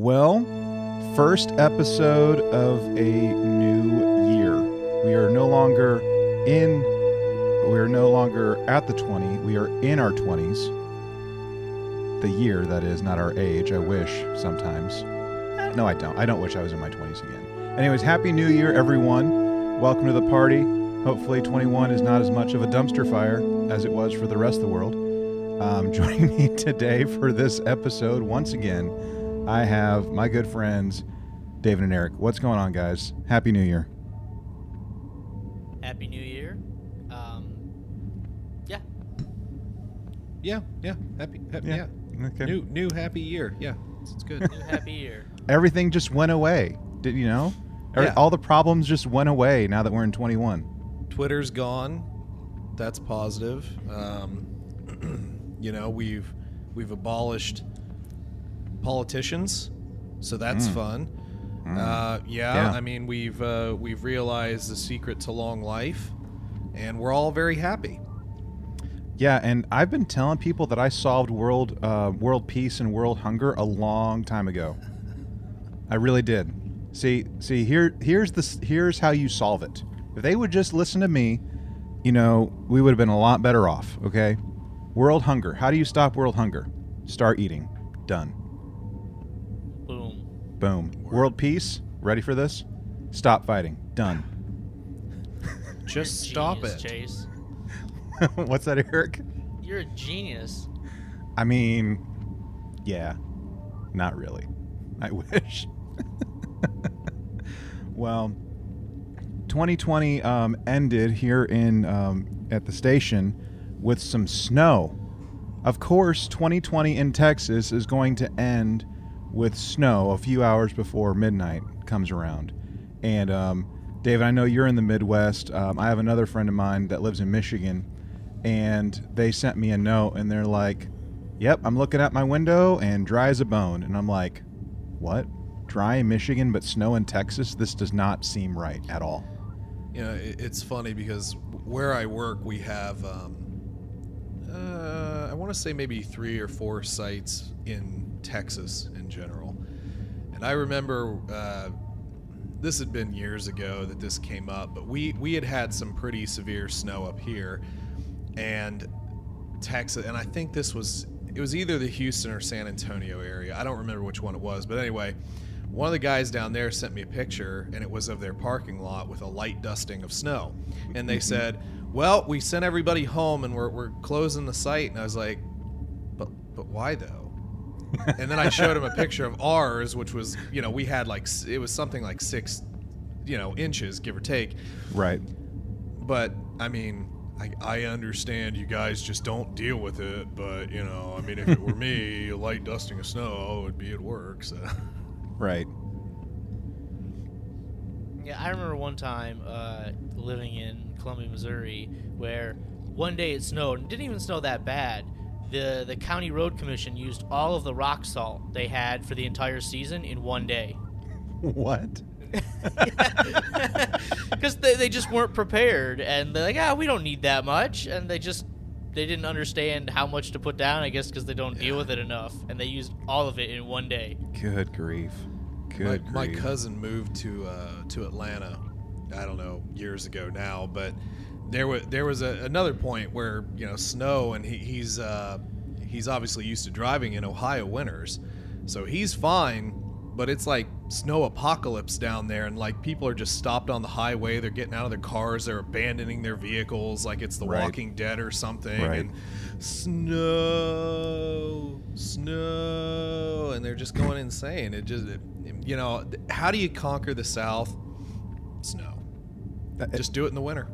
Well, first episode of a new year. We are no longer in, we are no longer at the 20. We are in our 20s. The year, that is, not our age. I wish sometimes. No, I don't. I don't wish I was in my 20s again. Anyways, Happy New Year, everyone. Welcome to the party. Hopefully, 21 is not as much of a dumpster fire as it was for the rest of the world. Um, joining me today for this episode, once again, I have my good friends, David and Eric. What's going on, guys? Happy New Year. Happy New Year. Um, yeah. Yeah, yeah, happy, happy Yeah. yeah. Okay. New, new happy year. Yeah, it's, it's good. New happy year. Everything just went away. Did you know? Every- Yeah. All the problems just went away now that we're in 21. Twitter's gone. That's positive. Um, you know, we've we've abolished politicians, so that's Mm. fun. Mm. Uh, yeah, Yeah. I mean, we've uh, we've realized the secret to long life, and we're all very happy. Yeah, and I've been telling people that I solved world uh, world peace and world hunger a long time ago. I really did. See, see here here's the here's how you solve it. If they would just listen to me, you know, we would have been a lot better off, okay? World hunger. How do you stop world hunger? Start eating. Done. Boom. Boom. World peace. Ready for this? Stop fighting. Done. Just stop Genius, it. Chase. What's that, Eric? You're a genius. I mean, yeah, not really. I wish. well, 2020 um, ended here in um, at the station with some snow. Of course, 2020 in Texas is going to end with snow a few hours before midnight comes around. And um, David, I know you're in the Midwest. Um, I have another friend of mine that lives in Michigan, and they sent me a note, and they're like, "Yep, I'm looking out my window and dry as a bone." And I'm like, "What? Dry in Michigan, but snow in Texas? This does not seem right at all." You know, it's funny because where I work, we have, um, uh, I want to say maybe three or four sites in Texas in general. And I remember uh, this had been years ago that this came up, but we, we had had some pretty severe snow up here. And Texas, and I think this was, it was either the Houston or San Antonio area. I don't remember which one it was, but anyway. One of the guys down there sent me a picture, and it was of their parking lot with a light dusting of snow. And they said, "Well, we sent everybody home, and we're, we're closing the site." And I was like, "But but why though?" and then I showed him a picture of ours, which was you know we had like it was something like six, you know, inches give or take. Right. But I mean, I, I understand you guys just don't deal with it. But you know, I mean, if it were me, a light dusting of snow would be at work. So. Right. Yeah, I remember one time uh, living in Columbia, Missouri, where one day it snowed. and didn't even snow that bad. The the county road commission used all of the rock salt they had for the entire season in one day. What? because they, they just weren't prepared and they're like ah we don't need that much and they just they didn't understand how much to put down i guess because they don't deal with it enough and they used all of it in one day Good grief. Good my, my cousin moved to uh, to Atlanta. I don't know years ago now, but there was there was a, another point where you know snow, and he, he's uh, he's obviously used to driving in Ohio winters, so he's fine. But it's like snow apocalypse down there, and like people are just stopped on the highway. They're getting out of their cars. They're abandoning their vehicles, like it's The Right. Walking Dead or something. Right. And snow, snow, and they're just going insane. It just, it- you know, how do you conquer the South? Snow. Uh, Just do it in the winter.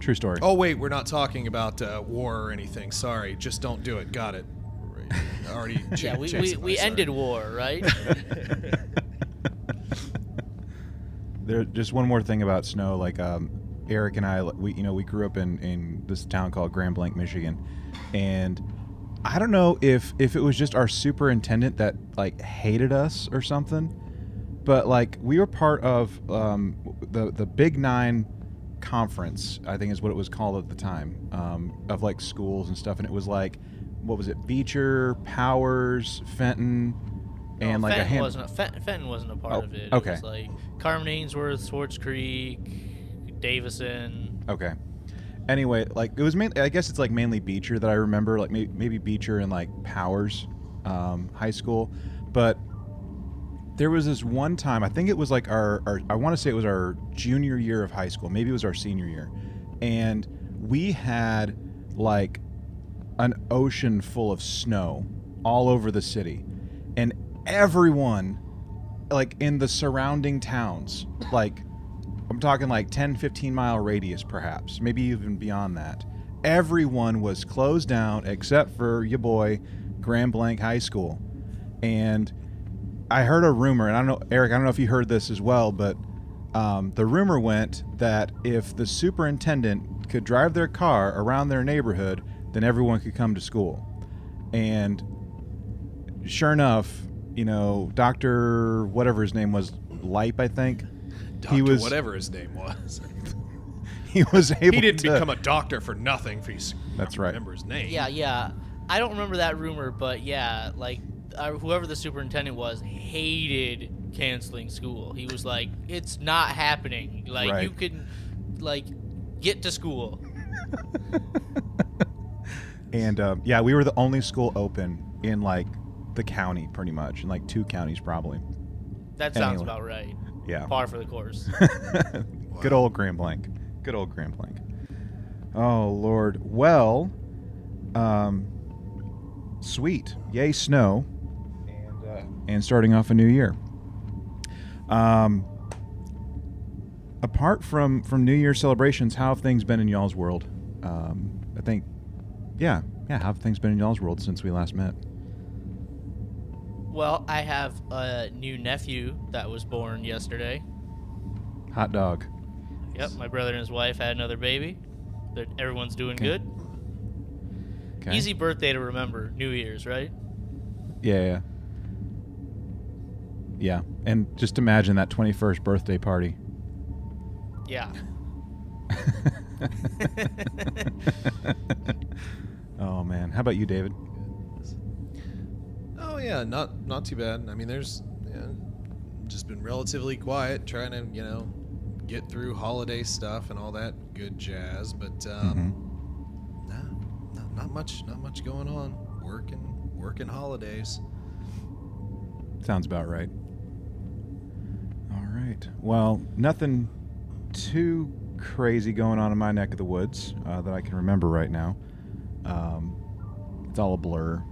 True story. Oh wait, we're not talking about uh, war or anything. Sorry, just don't do it. Got it. Right. Already. yeah we, we, Jason, we I'm ended war right there just one more thing about snow like um eric and i we you know we grew up in in this town called grand blanc michigan and i don't know if if it was just our superintendent that like hated us or something but like we were part of um the the big nine conference i think is what it was called at the time um of like schools and stuff and it was like what was it beecher powers fenton and No, like a Fenton hand. wasn't a, Fenton, Fenton wasn't a part Oh, of it. okay. It was like Carman Ainsworth, Swartz Creek, Davison. Okay. Anyway, like it was mainly. I guess it's like mainly Beecher that I remember. Like maybe, maybe Beecher and like Powers, um, high school, but there was this one time. I think it was like our. our I want to say it was our junior year of high school. Maybe it was our senior year, and we had like an ocean full of snow all over the city, and everyone, like in the surrounding towns, like I'm talking like 10, 15 mile radius, perhaps, maybe even beyond that. Everyone was closed down except for your boy, Grand Blanc High School. And I heard a rumor, and I don't know, Eric, I don't know if you heard this as well, but um, the rumor went that if the superintendent could drive their car around their neighborhood, then everyone could come to school. And sure enough, you know, Dr. whatever his name was, Lipe, I think Doctor, he was whatever his name was. he was able he didn't to become a doctor for nothing. If he's That's right. Remember his name? Yeah, yeah. I don't remember that rumor, but yeah, like uh, whoever the superintendent was hated canceling school. He was like, "It's not happening. Like Right. you can, like, get to school." and um, yeah we were the only school open in like the county pretty much in like two counties probably That sounds Anyway. about right. yeah Par for the course. good old grand blanc good old grand blanc oh lord well um sweet yay snow and starting off a new year um apart from from new year celebrations how have things been in y'all's world um i think yeah yeah how have things been in y'all's world since we last met well, I have a new nephew that was born yesterday. hot dog Yep, my brother and his wife had another baby. They're, everyone's doing Okay. good. okay Easy birthday to remember. New Year's, right? Yeah, yeah. Yeah. And just imagine that 21st birthday party. Yeah. oh man. How about you, David? Oh yeah, not not too bad. I mean, there's yeah, just been relatively quiet, trying to you know get through holiday stuff and all that good jazz. But um, Mm-hmm. nah, not, not much, not much going on. Working, working holidays. Sounds about right. Right. Well, nothing too crazy going on in my neck of the woods uh, that I can remember right now. Um, it's all a blur.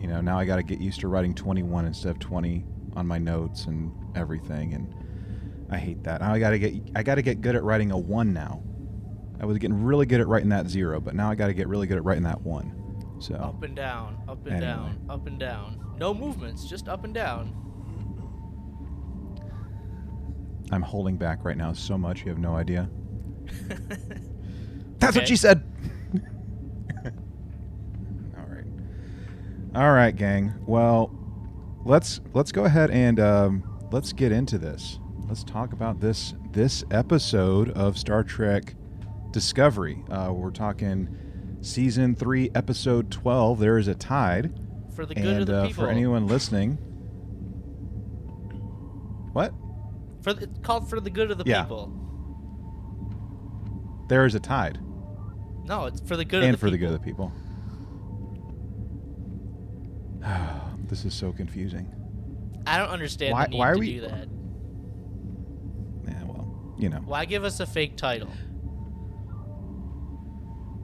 You know, now I got to get used to writing 21 instead of 20 on my notes and everything, and I hate that. Now I got to get I got to get good at writing a one now. I was getting really good at writing that zero, but now I got to get really good at writing that one. So Up and down, up and Anyway. down, up and down. No movements, just up and down. I'm holding back right now so much you have no idea. That's what she said. All right. All right, gang. Well, let's let's go ahead and um, let's get into this. Let's talk about this this episode of Star Trek Discovery. Uh, we're talking season three, episode twelve. There is a tide, For the good and of the uh, people. for anyone listening, what? For the, it's called for the good of the Yeah. people. There is a tide. No, it's for the good and of the people. And for the good of the people. this is so confusing. I don't understand Why- the need why are to we- do that. Yeah, well, you know. Why give us a fake title?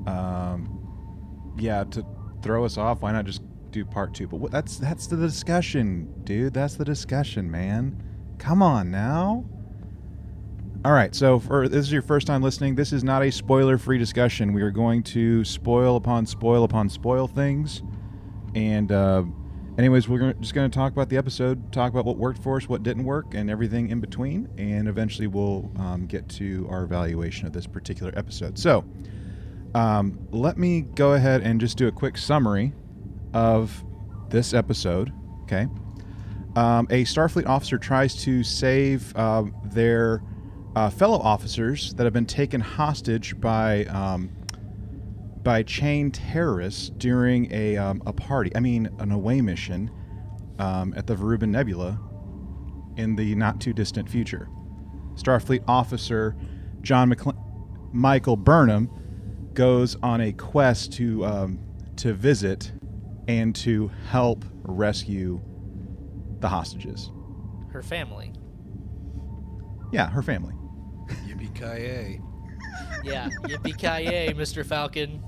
Um, yeah, to throw us off, why not just do part two? But what, that's that's the discussion, dude. That's the discussion, man. Come on now. All right, so for this is your first time listening, this is not a spoiler-free discussion. We are going to spoil upon spoil upon spoil things, and uh, anyways, we're just going to talk about the episode, talk about what worked for us, what didn't work, and everything in between, and eventually we'll um, get to our evaluation of this particular episode. So, um, let me go ahead and just do a quick summary of this episode. Okay. Um, a Starfleet officer tries to save um, their uh, fellow officers that have been taken hostage by um, by chain terrorists during a, um, a party. I mean, an away mission. um, at the Verubin Nebula in the not too distant future. Starfleet officer John McCl- Michael Burnham goes on a quest to to visit and to help rescue the hostages. Her family. Yeah, her family. Yippee ki Yeah. Yippee ki yay, Mr. Falcon.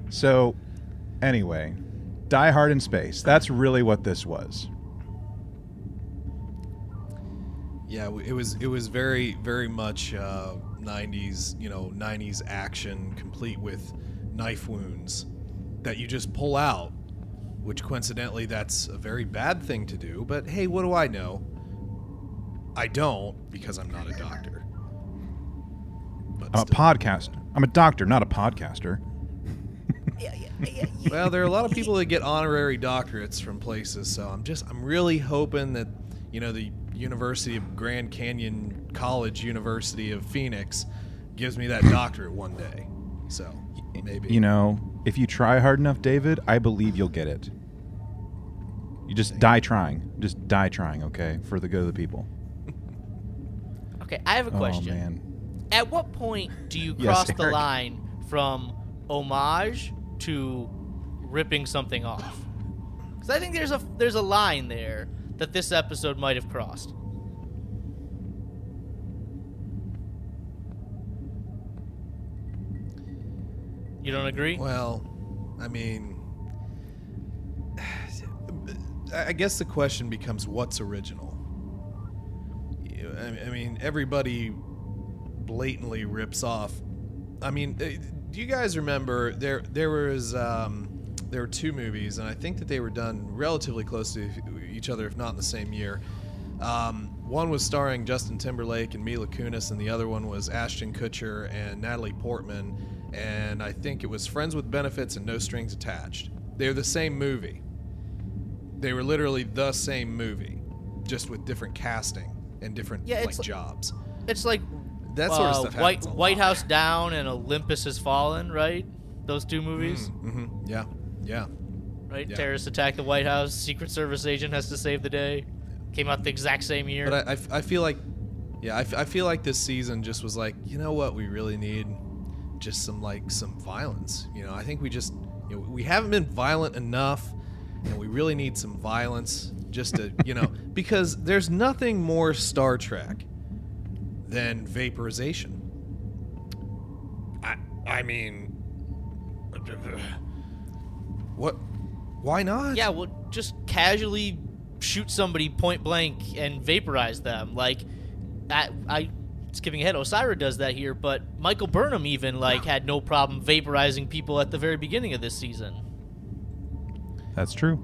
so, anyway, Die Hard in Space. That's really what this was. Yeah, it was it was very very much uh, 90s, you know, 90s action complete with knife wounds that you just pull out, which coincidentally that's a very bad thing to do, but hey, what do I know? I don't because I'm not a doctor. But I'm a podcaster. I'm a doctor, not a podcaster. Well, there are a lot of people that get honorary doctorates from places, so I'm just I'm really hoping that you know the University of Grand Canyon College University of Phoenix gives me that doctorate one day. So maybe You know, if you try hard enough, David, I believe you'll get it. You just die trying. Just die trying, okay? For the good of the people. Okay, I have a oh, question. Oh, man. At what point do you Yes, cross the line from homage to ripping something off? Because I think there's a there's a line there that this episode might have crossed. You don't agree? Well, I mean, I guess the question becomes what's original. I mean, everybody blatantly rips off. I mean, eh, do you guys remember there? There was um, there were two movies, and I think that they were done relatively close to each other, if not in the same year. Um, one was starring Justin Timberlake and Mila Kunis, and the other one was Ashton Kutcher and Natalie Portman. And I think it was Friends with Benefits and No Strings Attached. They're the same movie. They were literally the same movie, just with different casting and different Yeah, like it's like- jobs. It's like That sort of uh, stuff White a White lot. House Down and Olympus Has Fallen, right? Those two movies, Mm-hmm. Yeah, yeah. right? yeah. Terrorists attack the White House. Secret Service agent has to save the day. Came out the exact same year. But I feel like, yeah, I, f- I feel like this season just was like, you know what, we really need just some like some violence. You know, I think we just, you know, we haven't been violent enough, and we really need some violence just to, you know, because there's nothing more Star Trek than vaporization. I, I mean, what? Why not? Yeah, well, just casually shoot somebody point blank and vaporize them. Like, I, I skipping ahead, Osyraa does that here, but Michael Burnham even like had no problem vaporizing people at the very beginning of this season. That's true.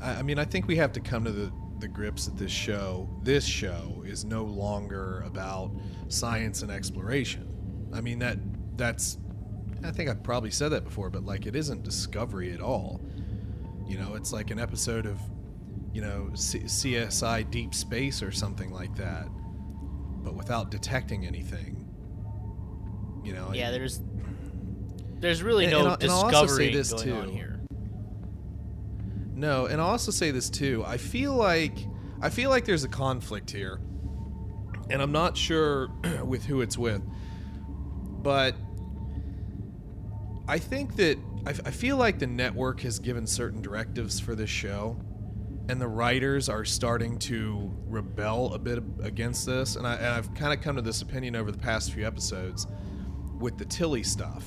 I I mean, I think we have to come to the, the grips that this show, this show, is no longer about science and exploration. I mean that that's, I think I've probably said that before, but like it isn't discovery at all. You know, it's like an episode of, you know, C- CSI Deep Space or something like that, but without detecting anything. You know. Yeah, and- there's there's really And- no and I'll- and I'll also say discovery this, going on here. No, and I'll also say this too. I feel like I feel like there's a conflict here, and I'm not sure with who it's with, but I think that I, I feel like the network has given certain directives for this show, and the writers are starting to rebel a bit against this. And, I, I've kind of come to this opinion over the past few episodes with the Tilly stuff.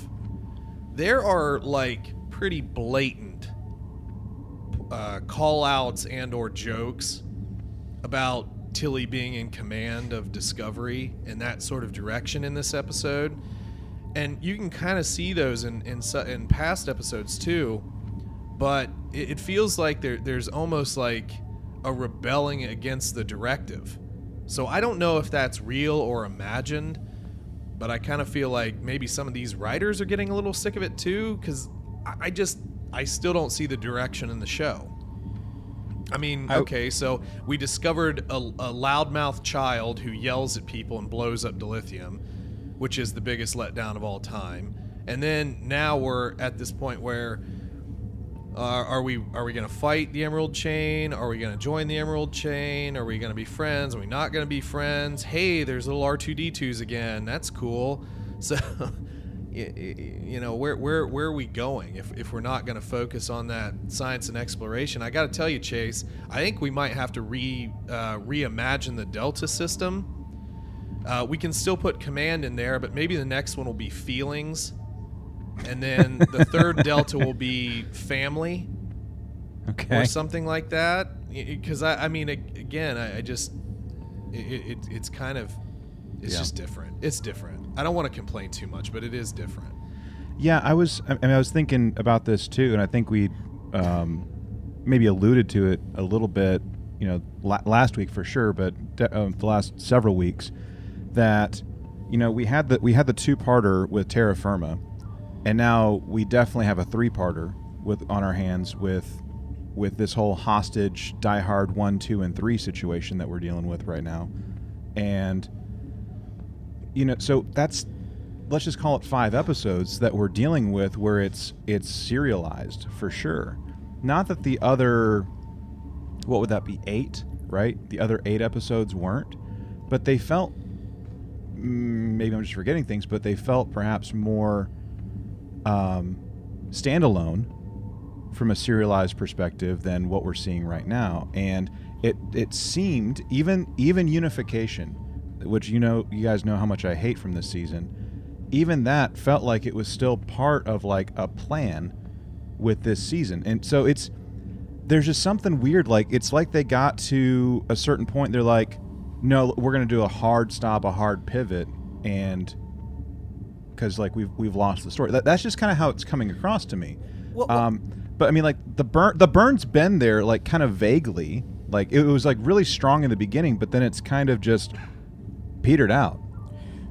There are like pretty blatant uh, call outs and or jokes about Tilly being in command of Discovery and that sort of direction in this episode. And you can kind of see those in, in, in past episodes too. But it, it feels like there, there's almost like a rebelling against the directive. So I don't know if that's real or imagined, but I kind of feel like maybe some of these writers are getting a little sick of it too, because I, I just I still don't see the direction in the show. I mean, okay, so we discovered a, a loudmouth child who yells at people and blows up dilithium, which is the biggest letdown of all time. And then now we're at this point where uh, are we are we to fight the Emerald Chain? Are we to join the Emerald Chain? Are we to be friends? Are we not to be friends? Hey, there's little R2D2s again. That's cool. So, you know, where where where are we going if if we're not to focus on that science and exploration? I got to tell you, Chase, I think we might have to re uh, reimagine the Delta system. Uh, we can still put command in there, but maybe the next one will be feelings and then the third delta will be family Okay. or something like that because I, I mean again I, I just it, it, it's kind of it's Yeah. just different it's different i don't want to complain too much but it is different Yeah, I was. I mean, I was thinking about this too, and I think we um, maybe alluded to it a little bit. You know, la- last week for sure, but de- uh, the last several weeks that you know we had the we had the two parter with Terra Firma, and now we definitely have a three parter with on our hands with with this whole hostage Die Hard one, two, and three situation that we're dealing with right now, and you know, so that's let's just call it five episodes that we're dealing with where it's it's serialized for sure. Not that the other what would that be eight, right? The other eight episodes weren't, but they felt mm, maybe I'm just forgetting things, but they felt perhaps more um, standalone from a serialized perspective than what we're seeing right now. And it it seemed even even unification, which you know you guys know how much I hate from this season, even that felt like it was still part of like a plan with this season. And so it's there's just something weird like it's like they got to a certain point they're like no, we're going to do a hard stop, a hard pivot and cuz like we've we've lost the story. That, that's just kind of how it's coming across to me. Well, well- um but I mean like the burn the burn's been there like kind of vaguely. Like it was like really strong in the beginning, but then it's kind of just petered out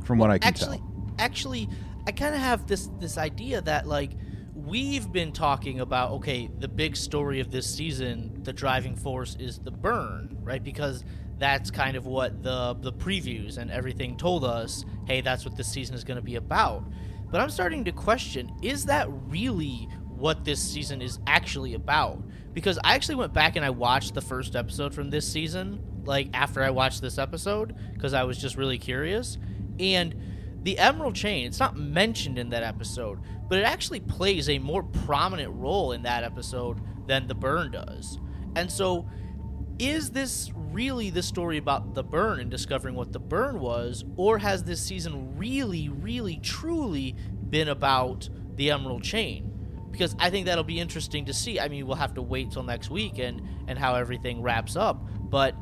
from what I can actually, tell. actually, I kind of have this this idea that like we've been talking about. Okay, the big story of this season, the driving force is the burn, right? Because that's kind of what the the previews and everything told us. Hey, that's what this season is going to be about. But I'm starting to question: Is that really what this season is actually about? Because I actually went back and I watched the first episode from this season, like after I watched this episode, because I was just really curious. And the Emerald Chain, it's not mentioned in that episode, but it actually plays a more prominent role in that episode than the burn does. And so, is this really the story about the burn and discovering what the burn was, or has this season really, really, truly been about the Emerald Chain? Because I think that'll be interesting to see. I mean, we'll have to wait till next week and and how everything wraps up, but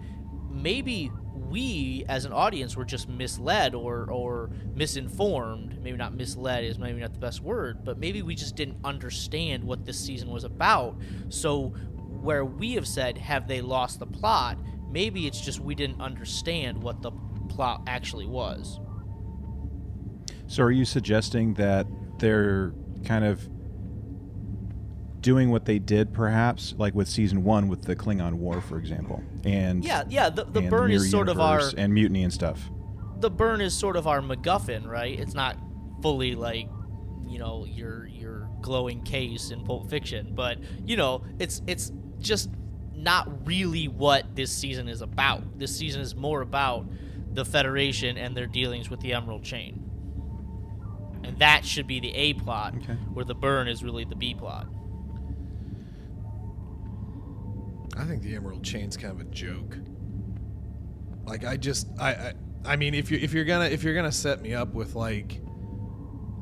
maybe we as an audience were just misled or or misinformed maybe not misled is maybe not the best word but maybe we just didn't understand what this season was about so where we have said have they lost the plot maybe it's just we didn't understand what the plot actually was So are you suggesting that they're kind of doing what they did perhaps like with season 1 with the Klingon war for example and yeah yeah the, the burn Mirror is sort of our and mutiny and stuff. the burn is sort of our MacGuffin, right? It's not fully like, you know, your your glowing case in Pulp Fiction, but you know, it's it's just not really what this season is about. This season is more about the Federation and their dealings with the Emerald Chain, and that should be the A plot, Okay. where the burn is really the B plot. I think the Emerald Chain's kind of a joke. Like I just I I, I mean if you if you're gonna if you're gonna set me up with like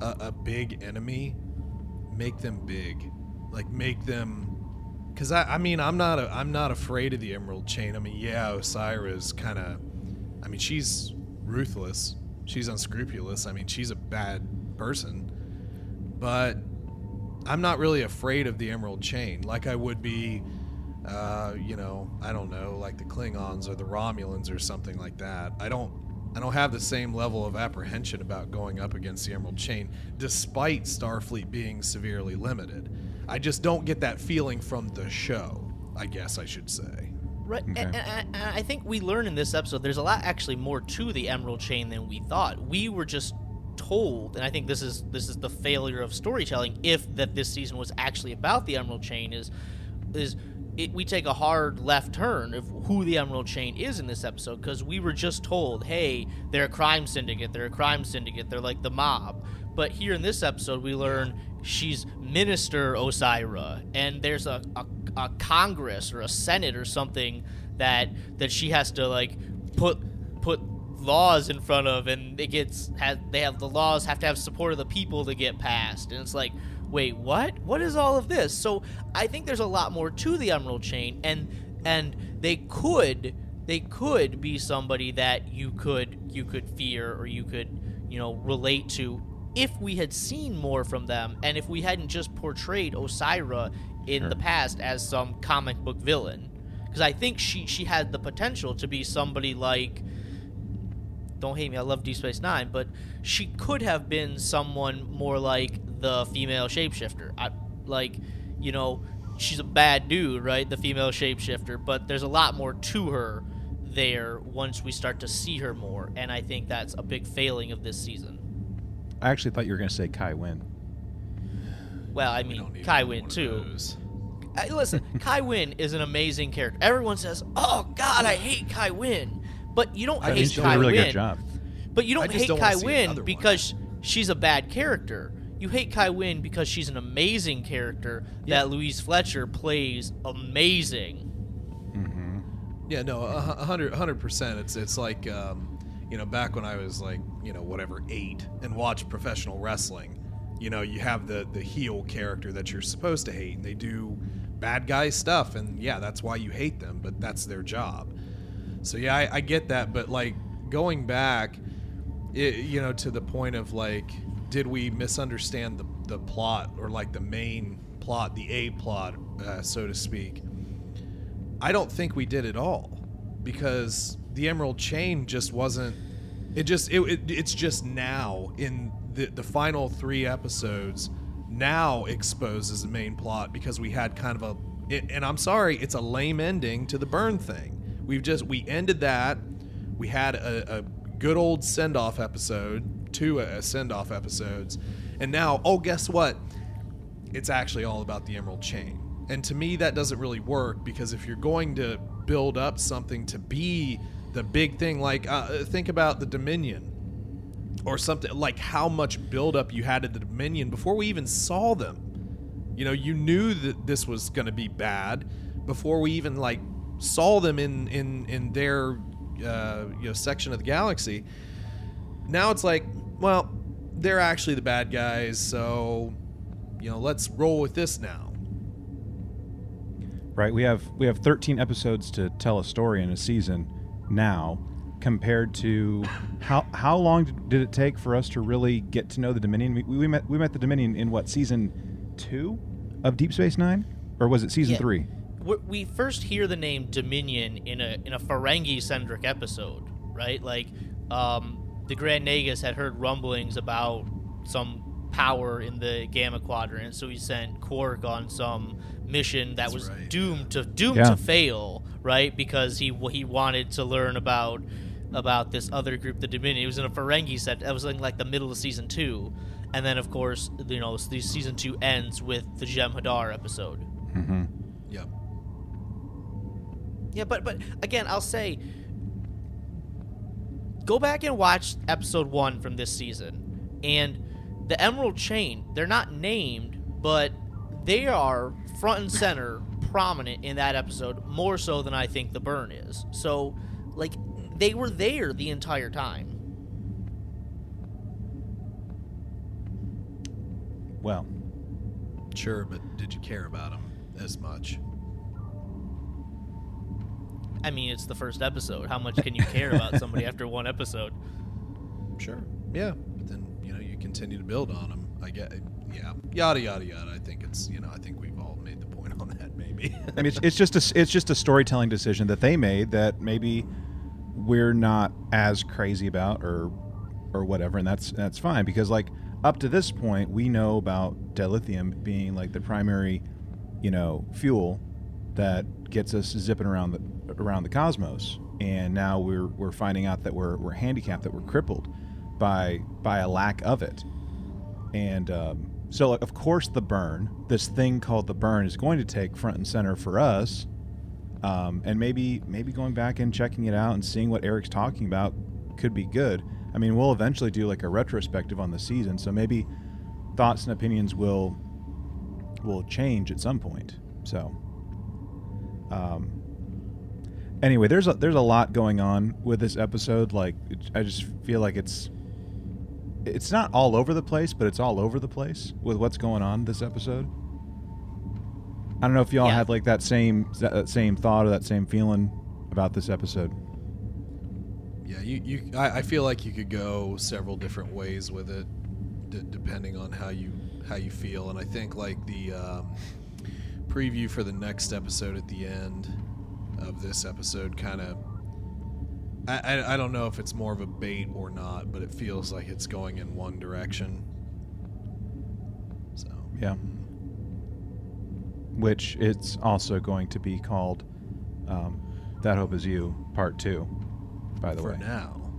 a, a big enemy, make them big. Like make them cuz I I mean I'm not a, I'm not afraid of the Emerald Chain. I mean yeah, Osyraa's kind of I mean she's ruthless. She's unscrupulous. I mean she's a bad person. But I'm not really afraid of the Emerald Chain like I would be uh, you know, I don't know, like the Klingons or the Romulans or something like that. I don't I don't have the same level of apprehension about going up against the Emerald Chain despite Starfleet being severely limited. I just don't get that feeling from the show, I guess I should say. Right, Okay. and, and, and I think we learn in this episode there's a lot actually more to the Emerald Chain than we thought. We were just told, and I think this is this is the failure of storytelling. If that this season was actually about the Emerald Chain, is is it, we take a hard left turn of who the Emerald Chain is in this episode because we were just told, hey, they're a crime syndicate, they're a crime syndicate, they're like the mob. But here in this episode, we learn she's Minister Osyraa, and there's a, a, a Congress or a Senate or something that that she has to like put put laws in front of, and it gets has, they have the laws have to have support of the people to get passed, and it's like wait, what? What is all of this? So I think there's a lot more to the Emerald Chain, and and they could they could be somebody that you could you could fear or you could you know relate to if we had seen more from them and if we hadn't just portrayed Osyraa in Sure. the past as some comic book villain because I think she she had the potential to be somebody like don't hate me, I love Deep Space Nine, but she could have been someone more like the female shapeshifter. I like, you know, she's a bad dude, right? The female shapeshifter, but there's a lot more to her there once we start to see her more, and I think that's a big failing of this season. I actually thought you were going to say Kai Wynn. Well, I mean, don't Kai one Wynn too. those. I, listen, Kai Wynn is an amazing character. Everyone says, "Oh God, I hate Kai Wynn," but you don't I I hate think she did Kai a really Wynn. good job. But you don't hate don't Kai wanna Wynn one. because she's a bad character. You hate Kai Wynn because she's an amazing character Yeah. that Louise Fletcher plays amazing. Yeah, no, a hundred, a hundred percent. It's it's like, um, you know, back when I was like, you know, whatever eight and watched professional wrestling. You know, you have the the heel character that you're supposed to hate, and they do bad guy stuff, and yeah, that's why you hate them, but that's their job. So yeah, I, I get that, but like going back, it, you know, to the point of like, did we misunderstand the the plot or like the main plot, the A plot, uh, so to speak? I don't think we did at all because the Emerald Chain just wasn't. It just it, it it's just now in the the final three episodes now exposes the main plot because we had kind of a it, and I'm sorry it's a lame ending to the burn thing. We've just we ended that. We had a, a good old send off episode, two uh, send off episodes, and now oh guess what? it's actually all about the Emerald Chain. And to me, that doesn't really work because if you're going to build up something to be the big thing, like uh, think about the Dominion or something, like how much buildup you had to the Dominion before we even saw them. You know, you knew that this was going to be bad before we even like saw them in in in their uh, you know section of the galaxy. Now it's like, well, they're actually the bad guys, so you know, let's roll with this now. right? We have we have 13 episodes to tell a story in a season now, compared to how how long did it take for us to really get to know the Dominion? We, we met we met the Dominion in what season two of Deep Space Nine, or was it season Yeah. three? we we first hear the name Dominion in a in a Ferengi centric episode, right? Like, um, the Grand Nagus had heard rumblings about some power in the Gamma Quadrant, so he sent Quark on some mission that That's was right, doomed to doomed Yeah. to fail, right? Because he he wanted to learn about about this other group, the Dominion. It was in a Ferengi set. That was in like the middle of season two, and then of course, you know, the season two ends with the Jem'Hadar episode. Mm-hmm. Yep. Yeah, but but again, I'll say go back and watch episode 1 from this season. And the Emerald Chain, they're not named, but they are front and center prominent in that episode more so than I think the burn is. So like they were there the entire time. Well, Sure, but did you care about them as much? I mean, it's the first episode. How much can you care about somebody after one episode? Sure. Yeah, but then you know you continue to build on them. I get. Yeah. Yada yada yada. I think it's you know I think we've all point on that maybe. I mean, it's, it's just a it's just a storytelling decision that they made that maybe we're not as crazy about or or whatever, and that's that's fine because like up to this point we know about dilithium being like the primary, you know, fuel that gets us zipping around the around the cosmos, and now we're we're finding out that we're we're handicapped, that we're crippled by by a lack of it. And um, so, of course, the burn, this thing called the burn, is going to take front and center for us. Um, and maybe maybe going back and checking it out and seeing what Eric's talking about could be good. I mean, we'll eventually do like a retrospective on the season, so maybe thoughts and opinions will will change at some point. So, um, anyway, there's a, there's a lot going on with this episode. Like, it, I just feel like it's it's not all over the place, but it's all over the place with what's going on this episode. I don't know if y'all Yeah. had like that same that, that same thought or that same feeling about this episode. Yeah, you, you I, I feel like you could go several different ways with it, d- depending on how you how you feel. And I think like the um, preview for the next episode at the end of this episode kind of. I, I, I don't know if it's more of a bait or not, but it feels like it's going in one direction. So Yeah. Which it's also going to be called um, "That Hope Is You" Part Two. By the for way, now,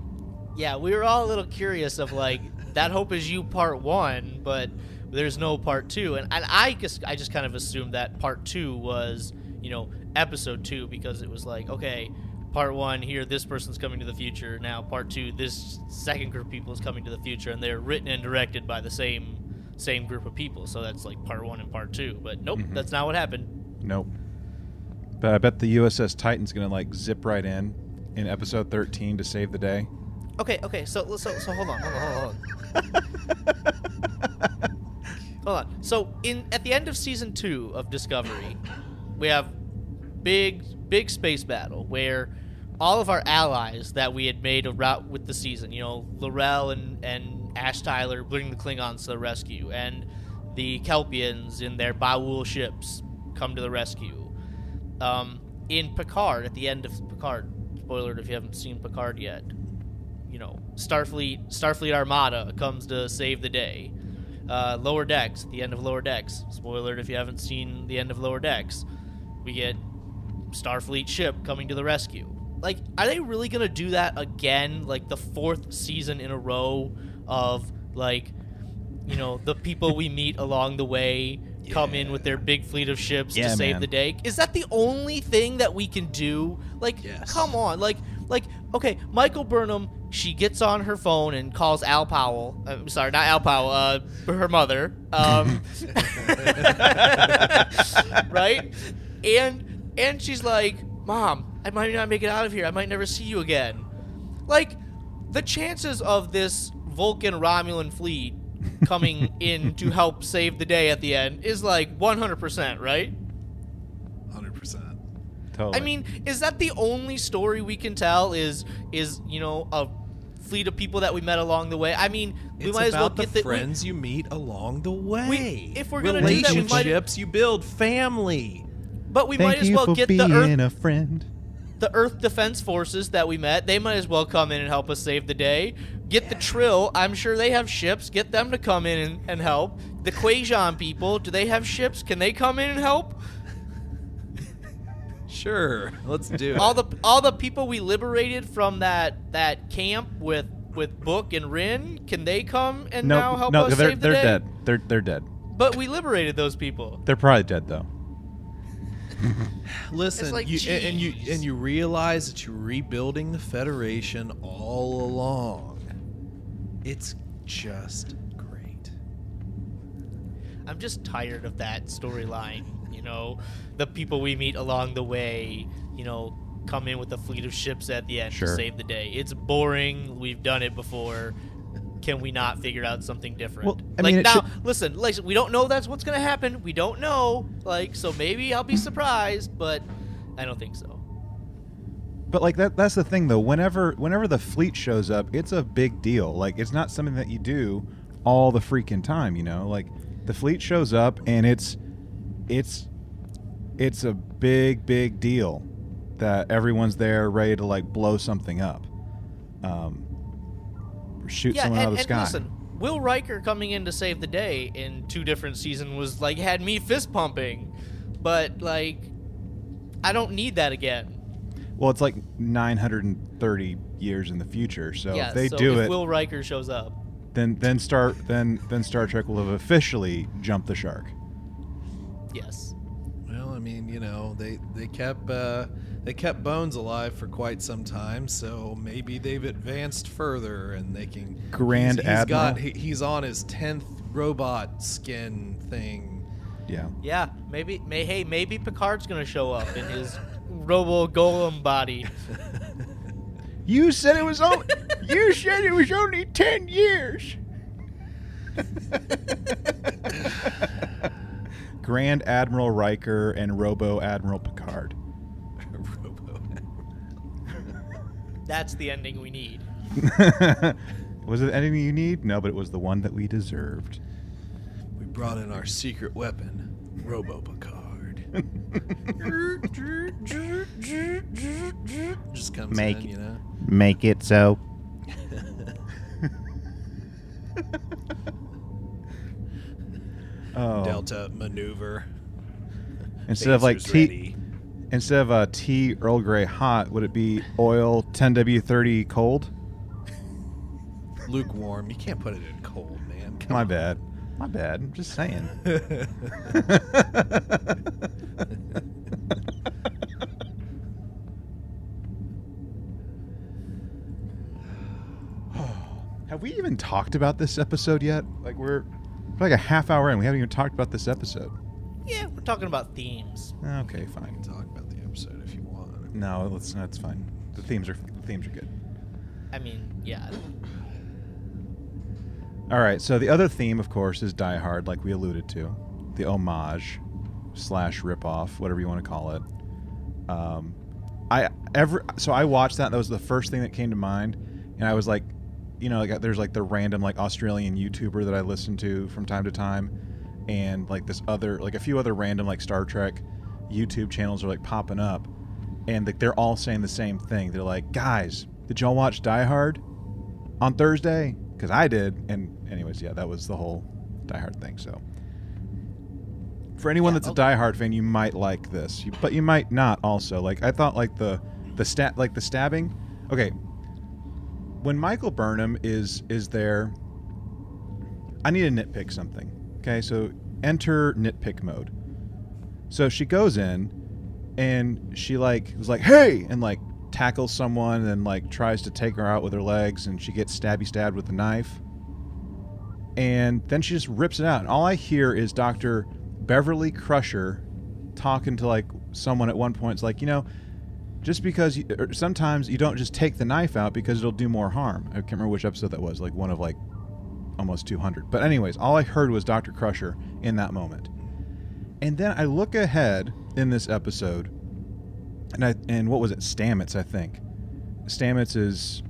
Yeah, we were all a little curious of like that hope is you part one, but there's no part two, and, and I guess I just kind of assumed that part two was you know episode two because it was like okay, part one here this person's coming to the future now part two this second group of people is coming to the future and they're written and directed by the same same group of people, so that's like part one and part two. But nope, Mhm. that's not what happened. nope. But I bet the USS Titan's gonna like zip right in in episode 13 to save the day. Okay, okay, so so so hold on, hold on, hold on. Hold on. So in at the end of season two of Discovery, we have big big space battle where all of our allies that we had made a route with the season, you know, L'Rell and and Ash Tyler bring the Klingons to the rescue, and the Kelpiens in their Ba'ul ships come to the rescue. Um, in Picard, at the end of Picard, spoiler if you haven't seen Picard yet, you know, Starfleet Starfleet Armada comes to save the day. Uh, Lower Decks, at the end of Lower Decks, spoiler if you haven't seen the end of Lower Decks, we get Starfleet ship coming to the rescue. Like, are they really gonna do that again? Like the fourth season in a row of like, you know, the people we meet along the way come in with their big fleet of ships Yeah, to save man. the day. Is that the only thing that we can do? Like, Yes. come on, like, like, okay, Michael Burnham. She gets on her phone and calls Al Powell. I'm sorry, not Al Powell. Uh, her mother. Um, right? And and she's like, "Mom, I might not make it out of here. I might never see you again." Like, the chances of this Vulcan Romulan fleet coming in to help save the day at the end is like 100%, right? hundred percent. Totally. I mean, is that the only story we can tell? Is is you know a fleet of people that we met along the way? I mean, we it's might as well get the the we- friends you meet along the way. if we're gonna do that, we might- relationships you build, family. But we Thank might as you well for get being the Earth a friend. the Earth Defense Forces that we met, they might as well come in and help us save the day. Get the Trill, I'm sure they have ships. Get them to come in and, and help. The Kwejian people, do they have ships? Can they come in and help? Sure, let's do it. All the all the people we liberated from that that camp with with Book and Rin, can they come and No, now help no, us they're save the they're day? dead. They're they're dead. But we liberated those people. They're probably dead though. Listen, like, you, and and you and you realize that you're rebuilding the Federation all along. It's just great. I'm just tired of that storyline. You know, the people we meet along the way, you know, come in with a fleet of ships at the end Sure. to save the day. It's boring. We've done it before. Can we not figure out something different? Well, I like mean, now, should- listen, like we don't know that's what's gonna happen. We don't know. Like, so maybe I'll be surprised, but I don't think so. But like that that's the thing though. Whenever whenever the fleet shows up, it's a big deal. Like it's not something that you do all the freaking time, you know? Like the fleet shows up and it's it's it's a big big deal that everyone's there ready to like blow something up. Um shoot yeah, someone and, out of the and sky. listen, Will Riker coming in to save the day in two different seasons was like had me fist pumping, but like I don't need that again. Well, it's like 930 years in the future. So yeah, if they so do if it, Will Riker shows up. then then Star then then Star Trek will have officially jumped the shark. Yes. Well, I mean, you know, they they kept uh, they kept Bones alive for quite some time, so maybe they've advanced further and they can. Grand he's, he's got Admiral? he, he's on his tenth robot skin thing. Yeah. Yeah, maybe. May hey, maybe Picard's gonna show up in his Robo Golem body. You said it was only you said it was only 10 years. Grand Admiral Riker and Robo Admiral Picard. Robo. That's the ending we need. was it the ending you need? No, but it was the one that we deserved. We brought in our secret weapon, Robo Picard. Just comes Make in, it. you know. Make it so. oh. Delta maneuver. Instead of like T, ready. Instead of a tea Earl Grey hot, would it be oil 10W30 cold? lukewarm. You can't put it in cold, man. Come My on. bad. My bad. I'm just saying. Have we even talked about this episode yet? Like we're we're like a half hour in. We haven't even talked about this episode. Yeah, we're talking about themes. Okay, We fine. can talk about the episode if you want. No, let's. That's fine. The themes are the themes are good. I mean, yeah. All right. So the other theme, of course, is Die Hard, like we alluded to, the homage slash ripoff, whatever you want to call it. Um, I ever so I watched that. That was the first thing that came to mind, and I was like, you know, like there's like the random like Australian YouTuber that I listen to from time to time, and like this other like a few other random like Star Trek YouTube channels are like popping up, and like, they're all saying the same thing. They're like, guys, did y'all watch Die Hard on Thursday? Because I did, and anyways, yeah, that was the whole Die Hard thing. So. For anyone Yeah, that's a. Die Hard fan, you might like this, you, but you might not. Also, like I thought, like the the stat, like the stabbing. Okay, when Michael Burnham is is there, I need to nitpick something. Okay, so enter nitpick mode. So she goes in, and she like was like, "Hey!" and like tackles someone, and like tries to take her out with her legs, and she gets stabby stabbed with a knife and then she just rips it out. And all I hear is Dr. Beverly Crusher talking to like someone at one point. It's like, you know, just because you, or sometimes you don't just take the knife out because it'll do more harm. I can't remember which episode that was, like one of like almost 200. But, anyways, all I heard was Dr. Crusher in that moment. And then I look ahead in this episode, and I and what was it? Stamets, I think. Stamets is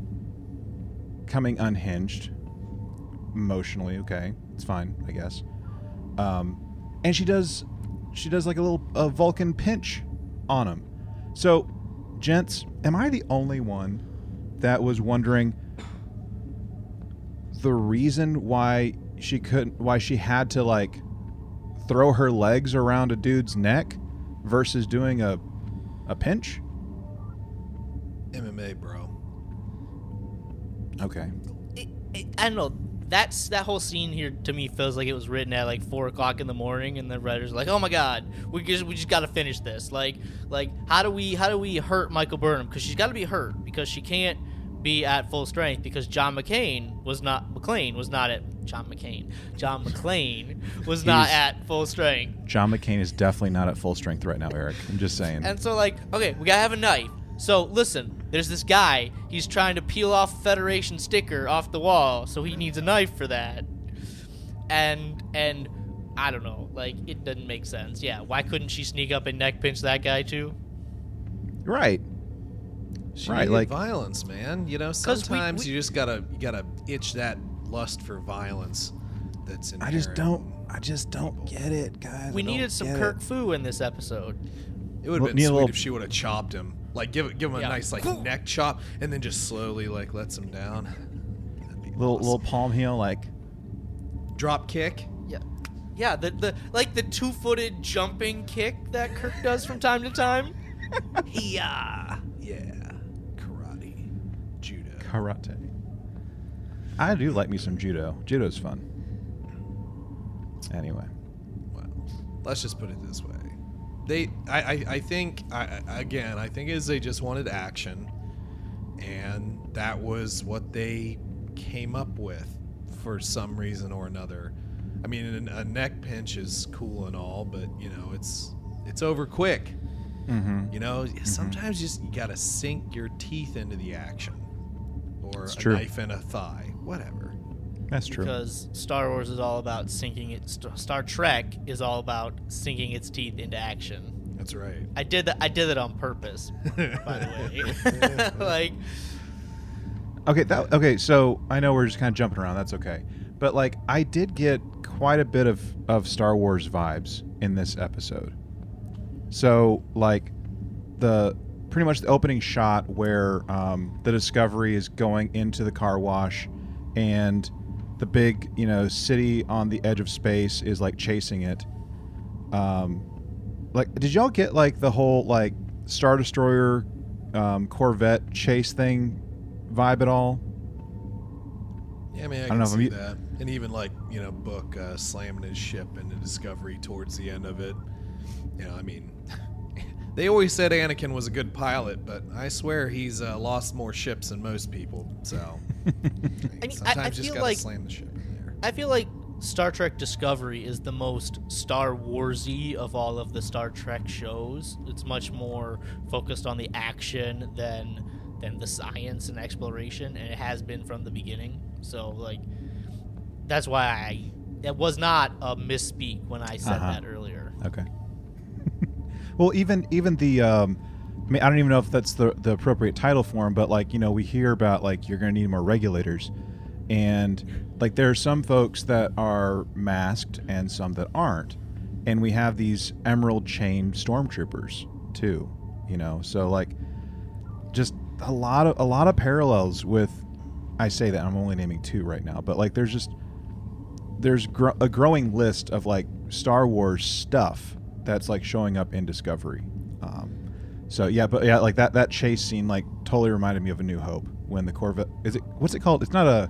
coming unhinged emotionally okay it's fine i guess um and she does she does like a little a vulcan pinch on him so gents am i the only one that was wondering the reason why she couldn't why she had to like throw her legs around a dude's neck versus doing a a pinch MMA, bro. okay It, it, I don't know. That's that whole scene here to me feels like it was written at like four o'clock in the morning, and the writers are like, "Oh my god, we just we just got to finish this. Like, like how do we how do we hurt Michael Burnham? Because she's got to be hurt because she can't be at full strength because John McCain was not McClane was not at John McCain. John McClane was not He's- at full strength. john mccain is definitely not at full strength right now eric i'm just saying And so, like, okay, we gotta have a knife. So, listen, there's this guy. He's trying to peel off Federation sticker off the wall, so he needs a knife for that. And and I don't know, like, it doesn't make sense. Yeah, why couldn't she sneak up and neck pinch that guy too? right She Right, needed like- violence, man. You know, we- sometimes we- you just gotta you gotta itch that lust for violence. That's in. I just don't. I just don't people. get it, guys. We I don't needed some get Kirk it. Fu in this episode. It would have Well, been need a sweet little- if she would have chopped him, like give give him a Yeah. nice like neck chop, and then just slowly like lets him down. That'd be Little awesome. little palm heel, like drop kick. Yeah. Yeah, the, the like the two footed jumping kick that Kirk does from time to time. Yeah. Yeah, karate, judo. Karate. I do like me some judo. Judo's fun. Anyway. well, let's just put it this way. They, I, I, I think, I, again, I think is they just wanted action, and that was what they came up with for some reason or another. I mean, an- a neck pinch is cool and all, but you know, it's it's over quick. Mm-hmm. You know, sometimes just you gotta sink your teeth into the action, or It's a true. knife in a thigh, whatever. That's true. Because Star Wars is all about sinking it. St- Star Trek is all about sinking its teeth into action. That's right. I did that. I did that on purpose, by the way. like, Okay, that okay. So I know we're just kind of jumping around. That's okay. But like, I did get quite a bit of of Star Wars vibes in this episode. So like, the pretty much the opening shot where um, the Discovery is going into the car wash, and the big you know city on the edge of space is like chasing it. Um, like, did y'all get like the whole like Star Destroyer, um, Corvette chase thing vibe at all? Yeah, I mean, I, don't can know if I'm see that. And even like you know, Book uh, slamming his ship into Discovery towards the end of it. You know, I mean, they always said Anakin was a good pilot, but I swear he's uh, lost more ships than most people. So I mean, I- sometimes I just feel gotta like- slam the ship in there. I feel like Star Trek Discovery is the most Star Warsy of all of the Star Trek shows. It's much more focused on the action than than the science and exploration, and it has been from the beginning. So like, that's why I it was not a misspeak when I said Uh-huh. that earlier. Okay. well, even even the um, I mean, I don't even know if that's the the appropriate title for him, but like you know, we hear about like you're going to need more regulators, and like there are some folks that are masked and some that aren't, and we have these emerald chain stormtroopers too. You know, so like just a lot of a lot of parallels with. I say that I'm only naming two right now, but like there's just there's gr- a growing list of like Star Wars stuff that's like showing up in Discovery. Um, so yeah, but yeah, like that that chase scene like totally reminded me of A New Hope when the Corvette is it what's it called? It's not a